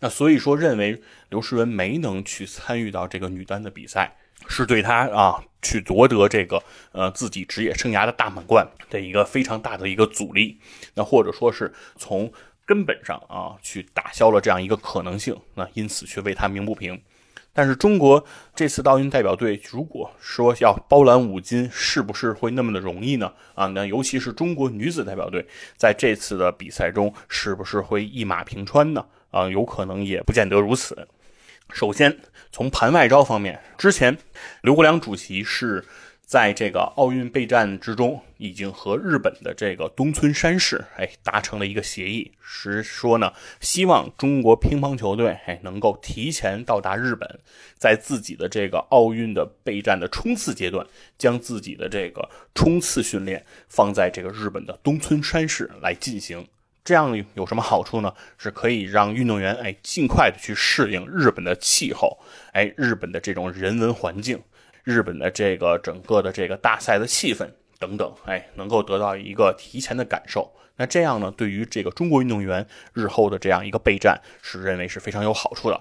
那所以说，认为刘诗雯没能去参与到这个女单的比赛。是对他啊去夺得这个呃自己职业生涯的大满贯的一个非常大的一个阻力，那或者说是从根本上啊去打消了这样一个可能性，那因此去为他鸣不平。但是中国这次奥运代表队如果说要包揽五金，是不是会那么的容易呢？啊，那尤其是中国女子代表队在这次的比赛中，是不是会一马平川呢？啊，有可能也不见得如此。首先，从盘外招方面，之前刘国梁主席是在这个奥运备战之中，已经和日本的这个东村山市哎达成了一个协议，是说呢，希望中国乒乓球队哎能够提前到达日本，在自己的这个奥运的备战的冲刺阶段，将自己的这个冲刺训练放在这个日本的东村山市来进行。这样有什么好处呢？是可以让运动员哎尽快的去适应日本的气候，哎日本的这种人文环境，日本的这个整个的这个大赛的气氛等等，哎能够得到一个提前的感受。那这样呢，对于这个中国运动员日后的这样一个备战，是认为是非常有好处的，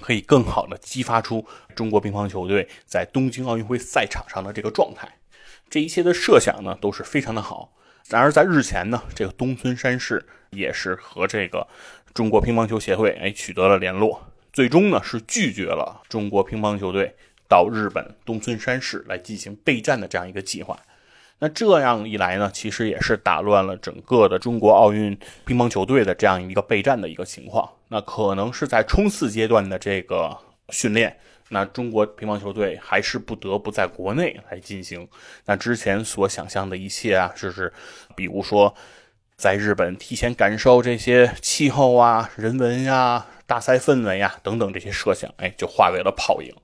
可以更好的激发出中国乒乓球队在东京奥运会赛场上的这个状态。这一切的设想呢，都是非常的好。然而，在日前呢，这个东村山市也是和这个中国乒乓球协会哎取得了联络，最终呢是拒绝了中国乒乓球队到日本东村山市来进行备战的这样一个计划。那这样一来呢，其实也是打乱了整个的中国奥运乒乓球队的这样一个备战的一个情况。那可能是在冲刺阶段的这个训练那中国乒乓球队还是不得不在国内来进行。那之前所想象的一切啊，就是比如说在日本提前感受这些气候啊、人文呀、大赛氛围呀等等这些设想，哎，就化为了泡影。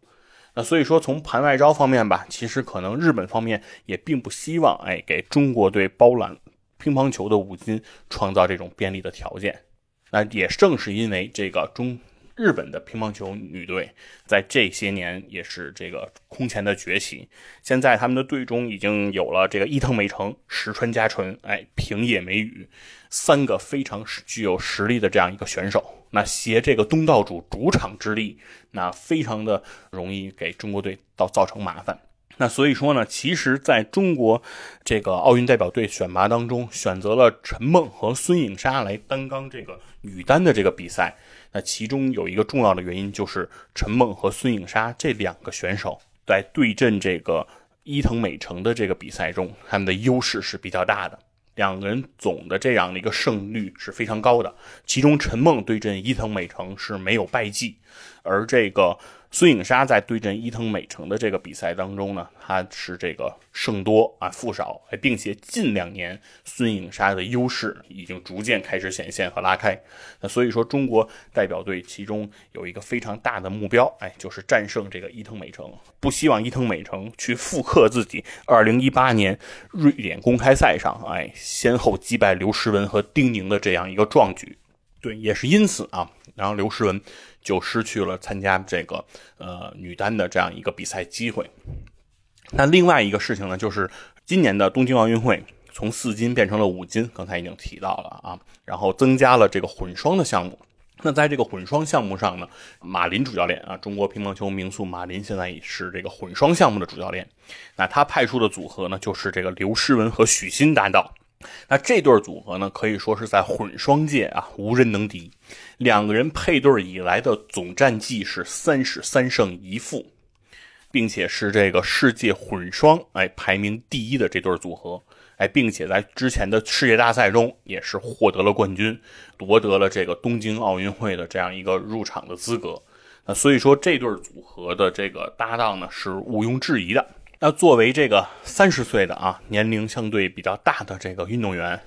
那所以说，从盘外招方面吧，其实可能日本方面也并不希望，哎，给中国队包揽乒乓球的五金创造这种便利的条件。那也正是因为这个中。日本的乒乓球女队在这些年也是这个空前的崛起。现在他们的队中已经有了这个伊藤美诚、石川佳纯、哎平野美宇三个非常具有实力的这样一个选手。那携这个东道主主场之力，那非常的容易给中国队造造成麻烦。那所以说呢，其实在中国这个奥运代表队选拔当中，选择了陈梦和孙颖莎来担纲这个女单的这个比赛。那其中有一个重要的原因，就是陈梦和孙颖莎这两个选手在对阵这个伊藤美诚的这个比赛中，他们的优势是比较大的。两个人总的这样的一个胜率是非常高的。其中陈梦对阵伊藤美诚是没有败绩，而这个。孙颖莎在对阵伊藤美诚的这个比赛当中呢，她是这个胜多啊负少，并且近两年孙颖莎的优势已经逐渐开始显现和拉开。那所以说，中国代表队其中有一个非常大的目标，哎，就是战胜这个伊藤美诚。不希望伊藤美诚去复刻自己2018年瑞典公开赛上，哎，先后击败刘诗雯和丁宁的这样一个壮举。对，也是因此啊，然后刘诗雯。就失去了参加这个呃女单的这样一个比赛机会。那另外一个事情呢，就是今年的东京奥运会从四金变成了五金，刚才已经提到了啊，然后增加了这个混双的项目。那在这个混双项目上呢，马林主教练啊，中国乒乓球名宿马林现在也是这个混双项目的主教练。那他派出的组合呢，就是这个刘诗雯和许昕搭档。那这对组合呢，可以说是在混双界啊无人能敌。两个人配对以来的总战绩是三十三胜一负，并且是这个世界混双哎排名第一的这对组合哎，并且在之前的世界大赛中也是获得了冠军，夺得了这个东京奥运会的这样一个入场的资格。那所以说这对组合的这个搭档呢是毋庸置疑的。那作为这个三十岁的啊年龄相对比较大的这个运动员，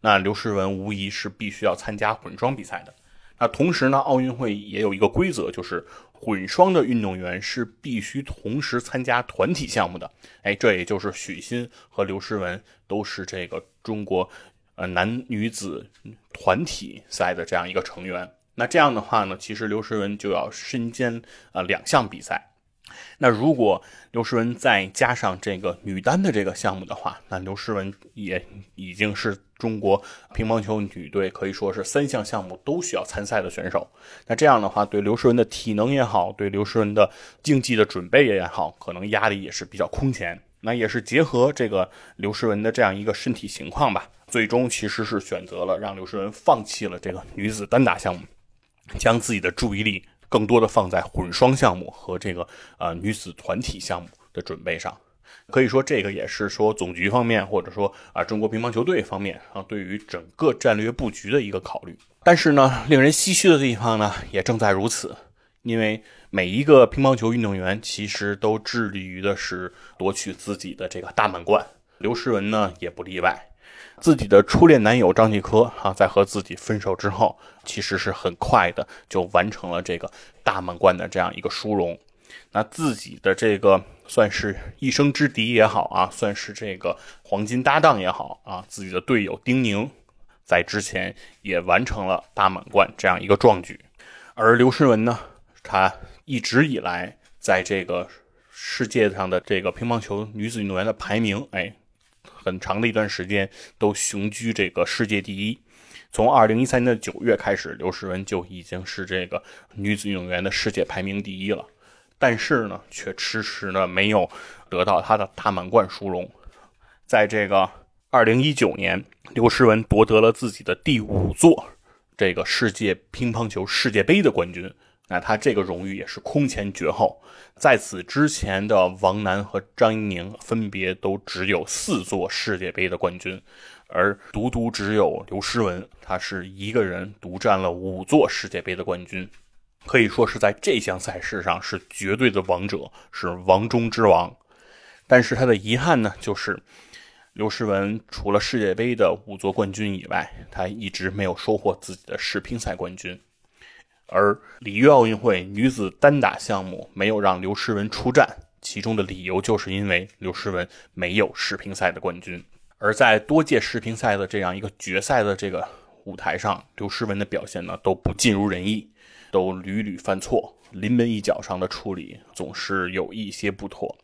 那刘诗雯无疑是必须要参加混双比赛的。那同时呢，奥运会也有一个规则，就是混双的运动员是必须同时参加团体项目的。哎，这也就是许昕和刘诗雯都是这个中国呃男女子团体赛的这样一个成员。那这样的话呢，其实刘诗雯就要身兼呃两项比赛。那如果刘诗雯再加上这个女单的这个项目的话，那刘诗雯也已经是中国乒乓球女队可以说是三项项目都需要参赛的选手。那这样的话，对刘诗雯的体能也好，对刘诗雯的竞技的准备也好，可能压力也是比较空前。那也是结合这个刘诗雯的这样一个身体情况吧，最终其实是选择了让刘诗雯放弃了这个女子单打项目，将自己的注意力。更多的放在混双项目和这个呃女子团体项目的准备上，可以说这个也是说总局方面或者说啊中国乒乓球队方面啊对于整个战略布局的一个考虑。但是呢，令人唏嘘的地方呢也正在如此，因为每一个乒乓球运动员其实都致力于的是夺取自己的这个大满贯，刘诗雯呢也不例外。自己的初恋男友张继科啊，在和自己分手之后，其实是很快的就完成了这个大满贯的这样一个殊荣。那自己的这个算是一生之敌也好啊，算是这个黄金搭档也好啊，自己的队友丁宁在之前也完成了大满贯这样一个壮举。而刘诗雯呢，她一直以来在这个世界上的这个乒乓球女子运动员的排名，哎。很长的一段时间都雄居这个世界第一。从二零一三年的九月开始，刘诗雯就已经是这个女子运动员的世界排名第一了。但是呢，却迟迟呢没有得到她的大满贯殊荣。在这个二零一九年，刘诗雯夺得了自己的第五座这个世界乒乓球世界杯的冠军。那他这个荣誉也是空前绝后，在此之前的王楠和张怡宁分别都只有四座世界杯的冠军，而独独只有刘诗雯，她是一个人独占了五座世界杯的冠军。可以说是在这项赛事上是绝对的王者，是王中之王。但是他的遗憾呢，就是刘诗雯除了世界杯的五座冠军以外，她一直没有收获自己的世乒赛冠军。而里约奥运会女子单打项目没有让刘诗雯出战，其中的理由就是因为刘诗雯没有世乒赛的冠军。而在多届世乒赛的这样一个决赛的这个舞台上，刘诗雯的表现呢都不尽如人意。都屡屡犯错，临门一脚上的处理总是有一些不妥，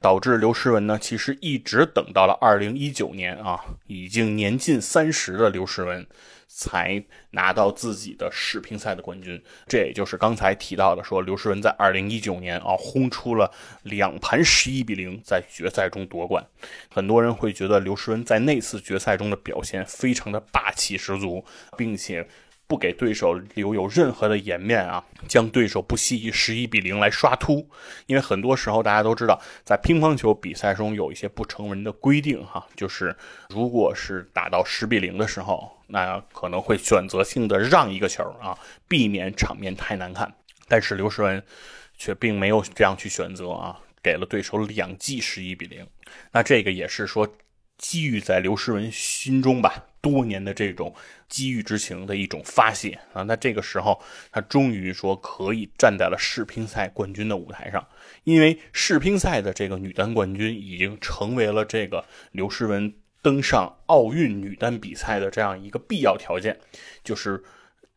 导致刘诗雯呢，其实一直等到了二零一九年啊，已经年近三十的刘诗雯，才拿到自己的世乒赛的冠军。这也就是刚才提到的，说刘诗雯在二零一九年啊，轰出了两盘十一比零，在决赛中夺冠。很多人会觉得刘诗雯在那次决赛中的表现非常的霸气十足，并且。不给对手留有任何的颜面啊，将对手不惜以十一比零来刷突。因为很多时候大家都知道，在乒乓球比赛中有一些不成文的规定哈，就是如果是打到十比零的时候，那可能会选择性的让一个球啊，避免场面太难看。但是刘诗雯却并没有这样去选择啊，给了对手两记十一比零。那这个也是说。机遇在刘诗雯心中吧，多年的这种机遇之情的一种发泄啊。那这个时候，他终于说可以站在了世乒赛冠军的舞台上，因为世乒赛的这个女单冠军已经成为了这个刘诗雯登上奥运女单比赛的这样一个必要条件，就是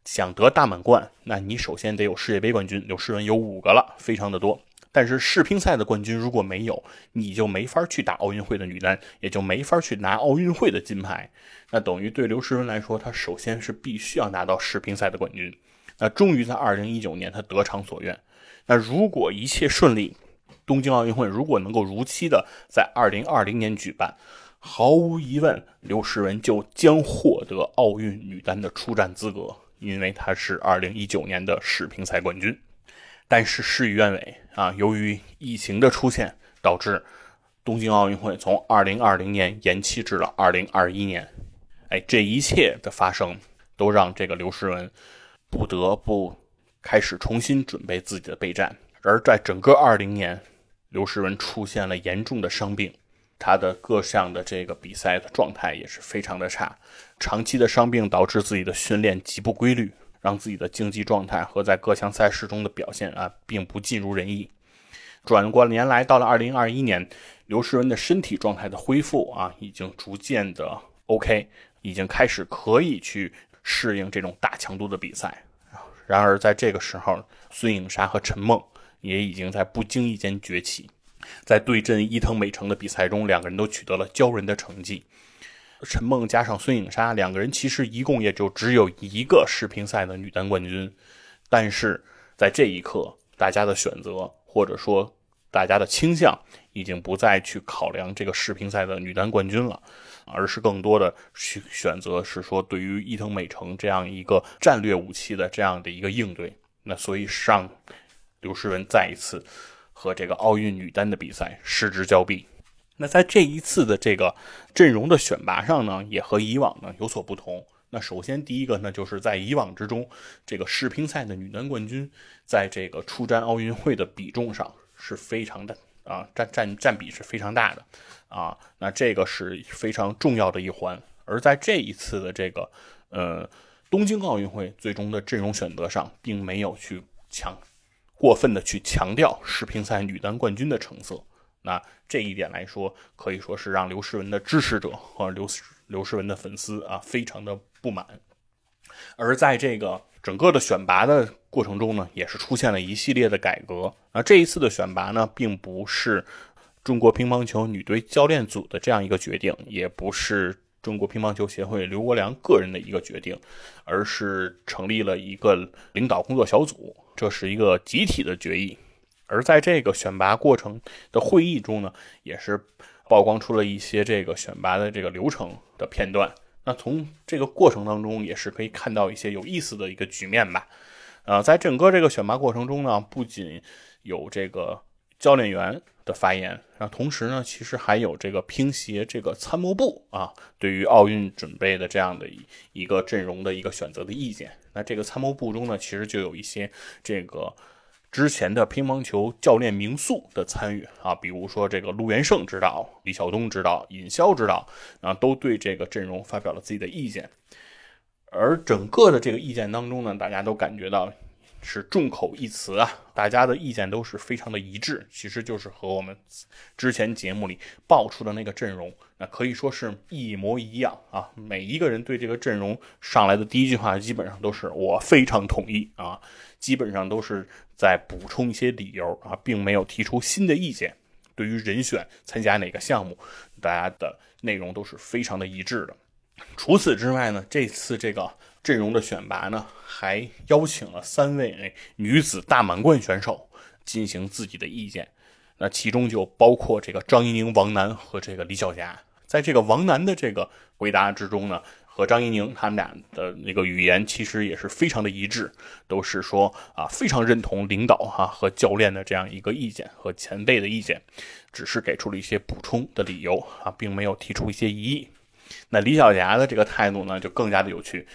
想得大满贯，那你首先得有世界杯冠军。刘诗雯有五个了，非常的多。但是世乒赛的冠军如果没有，你就没法去打奥运会的女单，也就没法去拿奥运会的金牌。那等于对刘诗雯来说，她首先是必须要拿到世乒赛的冠军。那终于在二零一九年，她得偿所愿。那如果一切顺利，东京奥运会如果能够如期的在二零二零年举办，毫无疑问，刘诗雯就将获得奥运女单的出战资格，因为她是二零一九年的世乒赛冠军。但是事与愿违啊！由于疫情的出现，导致东京奥运会从2020年延期至了2021年。哎，这一切的发生都让这个刘诗雯不得不开始重新准备自己的备战。而在整个20年，刘诗雯出现了严重的伤病，他的各项的这个比赛的状态也是非常的差。长期的伤病导致自己的训练极不规律。让自己的竞技状态和在各项赛事中的表现啊，并不尽如人意。转过年来，到了二零二一年，刘诗雯的身体状态的恢复啊，已经逐渐的 OK，已经开始可以去适应这种大强度的比赛。然而，在这个时候，孙颖莎和陈梦也已经在不经意间崛起，在对阵伊藤美诚的比赛中，两个人都取得了骄人的成绩。陈梦加上孙颖莎两个人，其实一共也就只有一个世乒赛的女单冠军。但是在这一刻，大家的选择或者说大家的倾向，已经不再去考量这个世乒赛的女单冠军了，而是更多的去选择是说对于伊藤美诚这样一个战略武器的这样的一个应对。那所以让刘诗雯再一次和这个奥运女单的比赛失之交臂。那在这一次的这个阵容的选拔上呢，也和以往呢有所不同。那首先第一个呢，就是在以往之中，这个世乒赛的女单冠军在这个出战奥运会的比重上是非常的啊，占占占比是非常大的啊。那这个是非常重要的一环。而在这一次的这个呃东京奥运会最终的阵容选择上，并没有去强过分的去强调世乒赛女单冠军的成色。那这一点来说，可以说是让刘诗雯的支持者和刘刘诗雯的粉丝啊，非常的不满。而在这个整个的选拔的过程中呢，也是出现了一系列的改革。啊，这一次的选拔呢，并不是中国乒乓球女队教练组的这样一个决定，也不是中国乒乓球协会刘国梁个人的一个决定，而是成立了一个领导工作小组，这是一个集体的决议。而在这个选拔过程的会议中呢，也是曝光出了一些这个选拔的这个流程的片段。那从这个过程当中，也是可以看到一些有意思的一个局面吧。呃，在整个这个选拔过程中呢，不仅有这个教练员的发言，然后同时呢，其实还有这个乒协这个参谋部啊，对于奥运准备的这样的一个阵容的一个选择的意见。那这个参谋部中呢，其实就有一些这个之前的乒乓球教练名宿的参与啊，比如说这个陆元盛指导、李晓东指导、尹霄指导啊，都对这个阵容发表了自己的意见。而整个的这个意见当中呢，大家都感觉到。是众口一词啊，大家的意见都是非常的一致，其实就是和我们之前节目里爆出的那个阵容，那可以说是一模一样啊。每一个人对这个阵容上来的第一句话，基本上都是我非常同意啊，基本上都是在补充一些理由啊，并没有提出新的意见。对于人选参加哪个项目，大家的内容都是非常的一致的。除此之外呢，这次这个。阵容的选拔呢，还邀请了三位女子大满贯选手进行自己的意见。那其中就包括这个张怡宁、王楠和这个李晓霞。在这个王楠的这个回答之中呢，和张怡宁他们俩的那个语言其实也是非常的一致，都是说啊非常认同领导哈和教练的这样一个意见和前辈的意见，只是给出了一些补充的理由啊，并没有提出一些异议。那李晓霞的这个态度呢，就更加的有趣。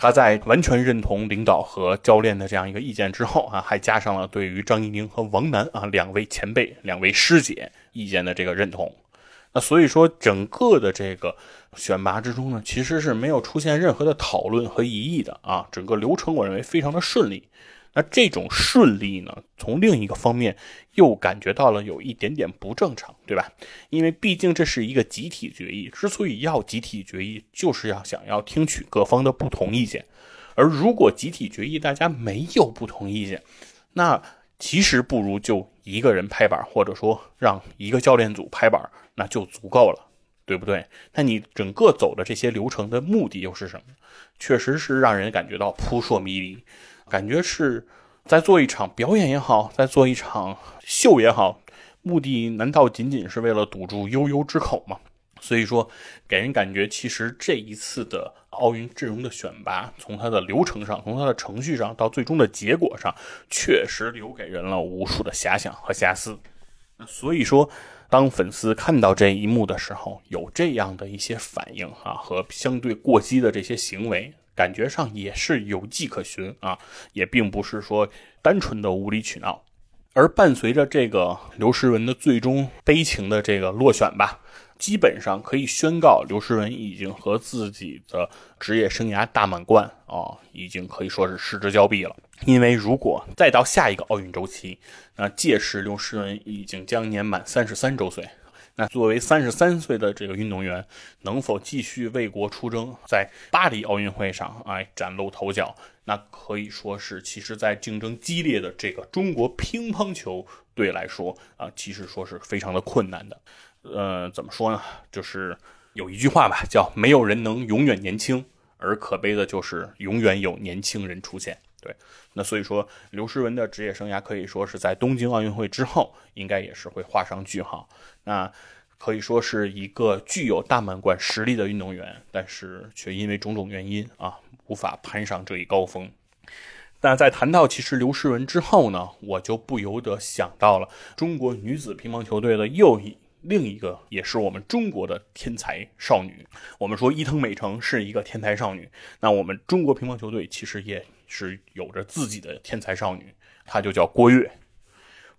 他在完全认同领导和教练的这样一个意见之后啊，还加上了对于张怡宁和王楠啊两位前辈、两位师姐意见的这个认同。那所以说，整个的这个选拔之中呢，其实是没有出现任何的讨论和异议的啊，整个流程我认为非常的顺利。那这种顺利呢，从另一个方面又感觉到了有一点点不正常，对吧？因为毕竟这是一个集体决议，之所以要集体决议，就是要想要听取各方的不同意见。而如果集体决议大家没有不同意见，那其实不如就一个人拍板，或者说让一个教练组拍板，那就足够了，对不对？那你整个走的这些流程的目的又是什么？确实是让人感觉到扑朔迷离。感觉是在做一场表演也好，在做一场秀也好，目的难道仅仅是为了堵住悠悠之口吗？所以说，给人感觉其实这一次的奥运阵容的选拔，从它的流程上，从它的程序上，到最终的结果上，确实留给人了无数的遐想和遐思。所以说，当粉丝看到这一幕的时候，有这样的一些反应啊，和相对过激的这些行为。感觉上也是有迹可循啊，也并不是说单纯的无理取闹。而伴随着这个刘诗雯的最终悲情的这个落选吧，基本上可以宣告刘诗雯已经和自己的职业生涯大满贯啊，已经可以说是失之交臂了。因为如果再到下一个奥运周期，那届时刘诗雯已经将年满三十三周岁。那作为三十三岁的这个运动员，能否继续为国出征，在巴黎奥运会上哎崭露头角？那可以说是，其实，在竞争激烈的这个中国乒乓球队来说啊，其实说是非常的困难的。呃，怎么说呢？就是有一句话吧，叫“没有人能永远年轻”，而可悲的就是永远有年轻人出现。对，那所以说，刘诗雯的职业生涯可以说是在东京奥运会之后，应该也是会画上句号。那可以说是一个具有大满贯实力的运动员，但是却因为种种原因啊，无法攀上这一高峰。但在谈到其实刘诗雯之后呢，我就不由得想到了中国女子乒乓球队的又一另一个，也是我们中国的天才少女。我们说伊藤美诚是一个天才少女，那我们中国乒乓球队其实也。是有着自己的天才少女，她就叫郭跃。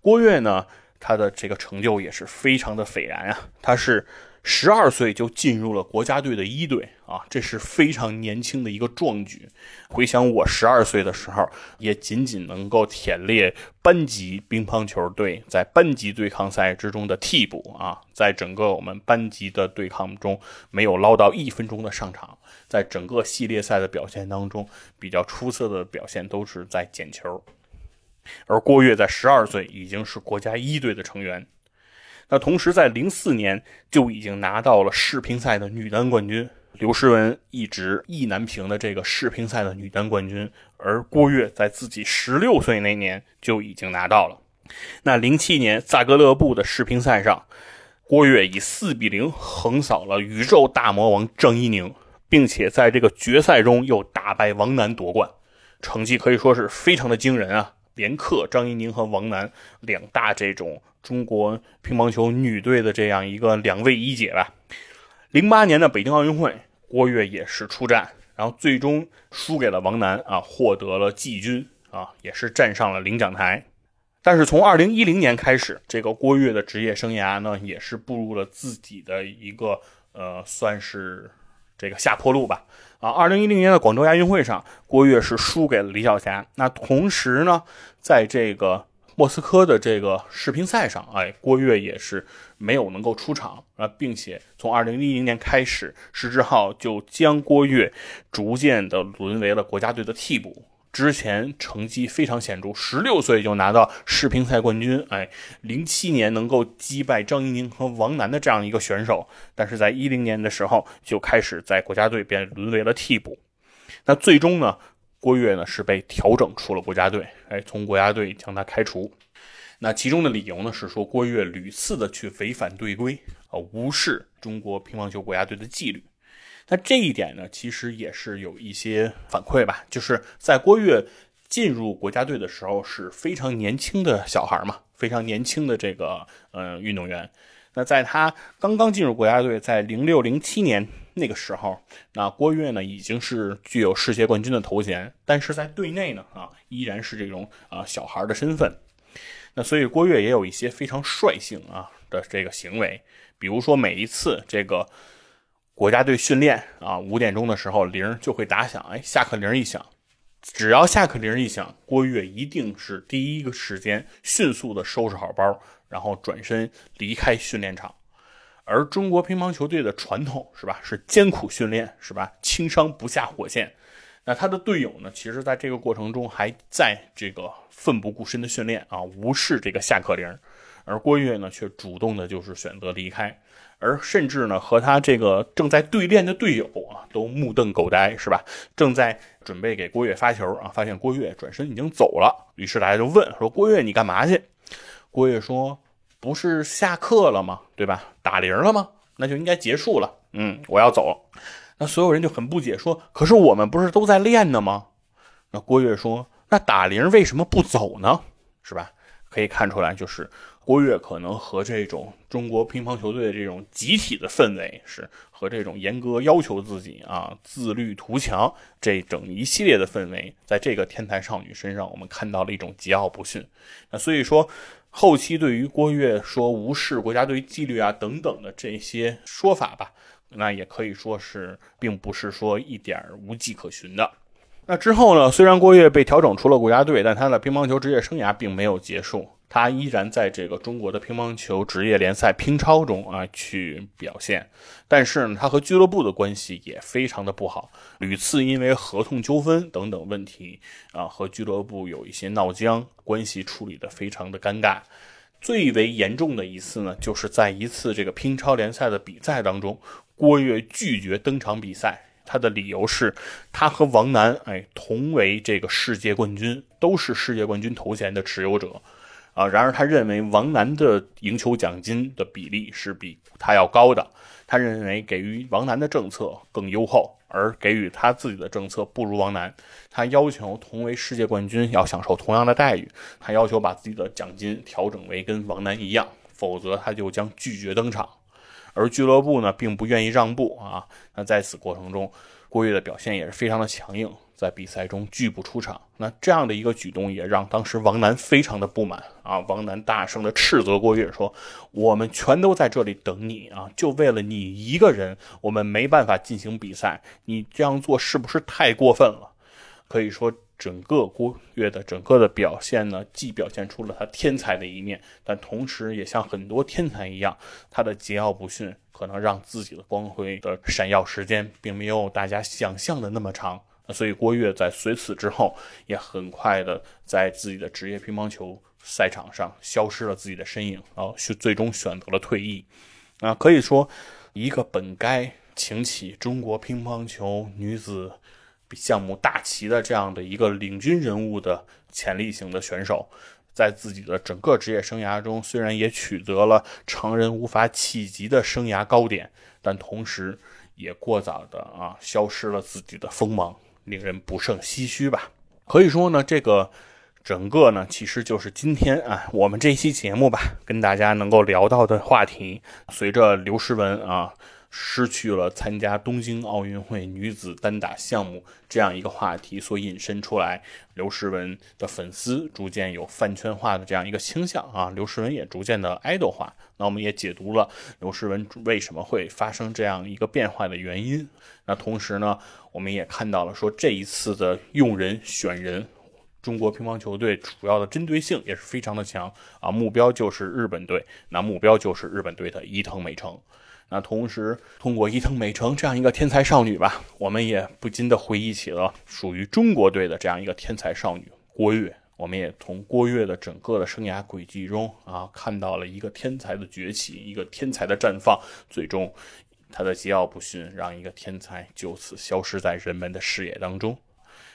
郭跃呢，她的这个成就也是非常的斐然啊。她是十二岁就进入了国家队的一队啊，这是非常年轻的一个壮举。回想我十二岁的时候，也仅仅能够忝列班级乒乓球队在班级对抗赛之中的替补啊，在整个我们班级的对抗中，没有捞到一分钟的上场。在整个系列赛的表现当中，比较出色的表现都是在捡球，而郭跃在十二岁已经是国家一队的成员。那同时在零四年就已经拿到了世乒赛的女单冠军。刘诗雯一直意难平的这个世乒赛的女单冠军，而郭跃在自己十六岁那年就已经拿到了。那零七年萨格勒布的世乒赛上，郭跃以四比零横扫了宇宙大魔王郑怡宁。并且在这个决赛中又打败王楠夺冠，成绩可以说是非常的惊人啊！连克张怡宁和王楠两大这种中国乒乓球女队的这样一个两位一姐吧。零八年的北京奥运会，郭跃也是出战，然后最终输给了王楠啊，获得了季军啊，也是站上了领奖台。但是从二零一零年开始，这个郭跃的职业生涯呢，也是步入了自己的一个呃，算是这个下坡路吧。啊，二零一零年的广州亚运会上，郭跃是输给了李晓霞。那同时呢，在这个莫斯科的这个世乒赛上，哎，郭跃也是没有能够出场啊，并且从二零一零年开始，石志浩就将郭跃逐渐的沦为了国家队的替补。之前成绩非常显著，十六岁就拿到世乒赛冠军，哎，零七年能够击败张怡宁和王楠的这样一个选手，但是在一零年的时候就开始在国家队便沦为了替补。那最终呢，郭跃呢是被调整出了国家队，哎，从国家队将他开除。那其中的理由呢是说郭跃屡次的去违反队规，啊，无视中国乒乓球国家队的纪律。那这一点呢，其实也是有一些反馈吧，就是在郭跃进入国家队的时候是非常年轻的小孩嘛，非常年轻的这个呃运动员。那在他刚刚进入国家队，在零六零七年那个时候，那郭跃呢已经是具有世界冠军的头衔，但是在队内呢啊依然是这种啊小孩儿的身份。那所以郭跃也有一些非常率性啊的这个行为，比如说每一次这个。国家队训练啊，五点钟的时候铃就会打响，哎，下课铃一响，只要下课铃一响，郭跃一定是第一个时间迅速的收拾好包，然后转身离开训练场。而中国乒乓球队的传统是吧，是艰苦训练是吧，轻伤不下火线。那他的队友呢，其实在这个过程中还在这个奋不顾身的训练啊，无视这个下课铃，而郭跃呢，却主动的就是选择离开。而甚至呢，和他这个正在对练的队友啊，都目瞪口呆，是吧？正在准备给郭跃发球啊，发现郭跃转身已经走了。于是大家就问说：“郭跃，你干嘛去？”郭跃说：“不是下课了吗？对吧？打铃了吗？那就应该结束了。嗯，我要走。”那所有人就很不解，说：“可是我们不是都在练呢吗？”那郭跃说：“那打铃为什么不走呢？是吧？可以看出来，就是。”郭跃可能和这种中国乒乓球队的这种集体的氛围，是和这种严格要求自己啊、自律图强这整一系列的氛围，在这个天才少女身上，我们看到了一种桀骜不驯。那所以说，后期对于郭跃说无视国家队纪律啊等等的这些说法吧，那也可以说是并不是说一点无迹可寻的。那之后呢，虽然郭跃被调整出了国家队，但他的乒乓球职业生涯并没有结束。他依然在这个中国的乒乓球职业联赛乒超中啊去表现，但是呢，他和俱乐部的关系也非常的不好，屡次因为合同纠纷等等问题啊和俱乐部有一些闹僵，关系处理的非常的尴尬。最为严重的一次呢，就是在一次这个乒超联赛的比赛当中，郭跃拒绝登场比赛，他的理由是，他和王楠哎同为这个世界冠军，都是世界冠军头衔的持有者。啊，然而他认为王楠的赢球奖金的比例是比他要高的，他认为给予王楠的政策更优厚，而给予他自己的政策不如王楠。他要求同为世界冠军要享受同样的待遇，他要求把自己的奖金调整为跟王楠一样，否则他就将拒绝登场。而俱乐部呢，并不愿意让步啊。那在此过程中，郭跃的表现也是非常的强硬。在比赛中拒不出场，那这样的一个举动也让当时王楠非常的不满啊！王楠大声的斥责郭跃说：“我们全都在这里等你啊，就为了你一个人，我们没办法进行比赛。你这样做是不是太过分了？”可以说，整个郭跃的整个的表现呢，既表现出了他天才的一面，但同时也像很多天才一样，他的桀骜不驯可能让自己的光辉的闪耀时间并没有大家想象的那么长。所以郭跃在随此之后，也很快的在自己的职业乒乓球赛场上消失了自己的身影，然后最终选择了退役。啊，可以说，一个本该擎起中国乒乓球女子项目大旗的这样的一个领军人物的潜力型的选手，在自己的整个职业生涯中，虽然也取得了常人无法企及的生涯高点，但同时也过早的啊消失了自己的锋芒。令人不胜唏嘘吧？可以说呢，这个整个呢，其实就是今天啊，我们这期节目吧，跟大家能够聊到的话题，随着刘诗雯啊。失去了参加东京奥运会女子单打项目这样一个话题所引申出来，刘诗雯的粉丝逐渐有饭圈化的这样一个倾向啊，刘诗雯也逐渐的爱豆化。那我们也解读了刘诗雯为什么会发生这样一个变化的原因。那同时呢，我们也看到了说这一次的用人选人，中国乒乓球队主要的针对性也是非常的强啊，目标就是日本队，那目标就是日本队的伊藤美诚。那同时，通过伊藤美诚这样一个天才少女吧，我们也不禁的回忆起了属于中国队的这样一个天才少女郭跃。我们也从郭跃的整个的生涯轨迹中啊，看到了一个天才的崛起，一个天才的绽放。最终，他的桀骜不驯让一个天才就此消失在人们的视野当中。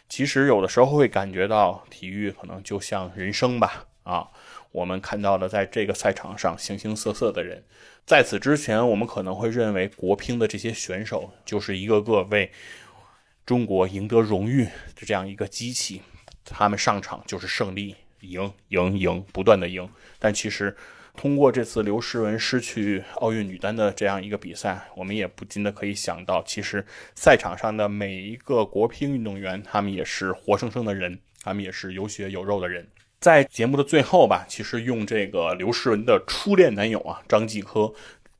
其实，有的时候会感觉到体育可能就像人生吧，啊。我们看到了，在这个赛场上形形色色的人。在此之前，我们可能会认为国乒的这些选手就是一个个为中国赢得荣誉的这样一个机器，他们上场就是胜利，赢赢赢，不断的赢。但其实，通过这次刘诗雯失去奥运女单的这样一个比赛，我们也不禁的可以想到，其实赛场上的每一个国乒运动员，他们也是活生生的人，他们也是有血有肉的人。在节目的最后吧，其实用这个刘诗雯的初恋男友啊张继科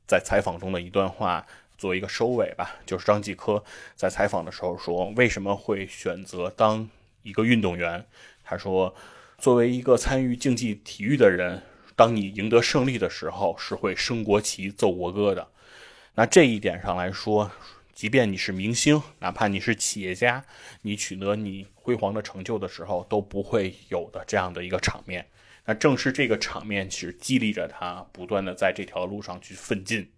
在采访中的一段话做一个收尾吧。就是张继科在采访的时候说，为什么会选择当一个运动员？他说，作为一个参与竞技体育的人，当你赢得胜利的时候，是会升国旗、奏国歌的。那这一点上来说。即便你是明星，哪怕你是企业家，你取得你辉煌的成就的时候，都不会有的这样的一个场面。那正是这个场面，其实激励着他不断的在这条路上去奋进。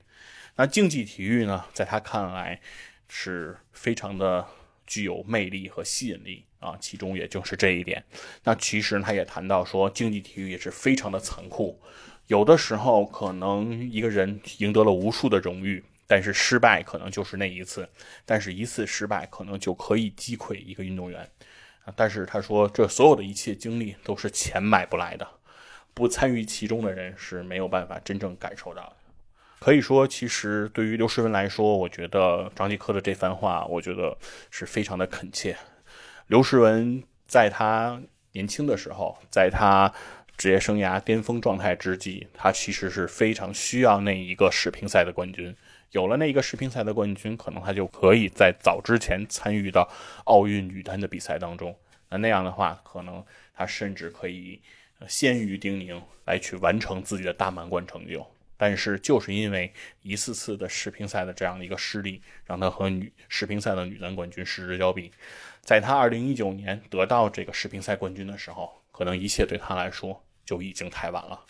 那竞技体育呢，在他看来是非常的具有魅力和吸引力啊，其中也就是这一点。那其实他也谈到说，竞技体育也是非常的残酷，有的时候可能一个人赢得了无数的荣誉。但是失败可能就是那一次，但是一次失败可能就可以击溃一个运动员啊！但是他说，这所有的一切经历都是钱买不来的，不参与其中的人是没有办法真正感受到的。可以说，其实对于刘诗雯来说，我觉得张继科的这番话，我觉得是非常的恳切。刘诗雯在她年轻的时候，在她职业生涯巅峰状态之际，她其实是非常需要那一个世乒赛的冠军。有了那一个世乒赛的冠军，可能他就可以在早之前参与到奥运女单的比赛当中。那那样的话，可能他甚至可以先于丁宁来去完成自己的大满贯成就。但是就是因为一次次的世乒赛的这样的一个失利，让他和女世乒赛的女单冠军失之交臂。在他2019年得到这个世乒赛冠军的时候，可能一切对他来说就已经太晚了。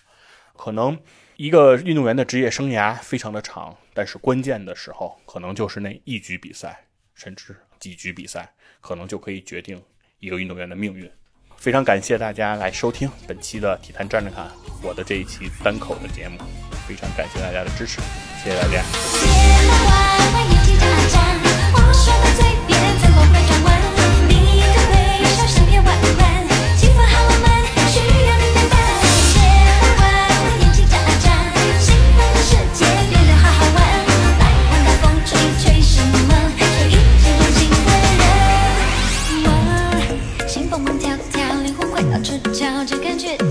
可能一个运动员的职业生涯非常的长，但是关键的时候，可能就是那一局比赛，甚至几局比赛，可能就可以决定一个运动员的命运。非常感谢大家来收听本期的体坛站着看我的这一期单口的节目，非常感谢大家的支持，谢谢大家。这感觉真好。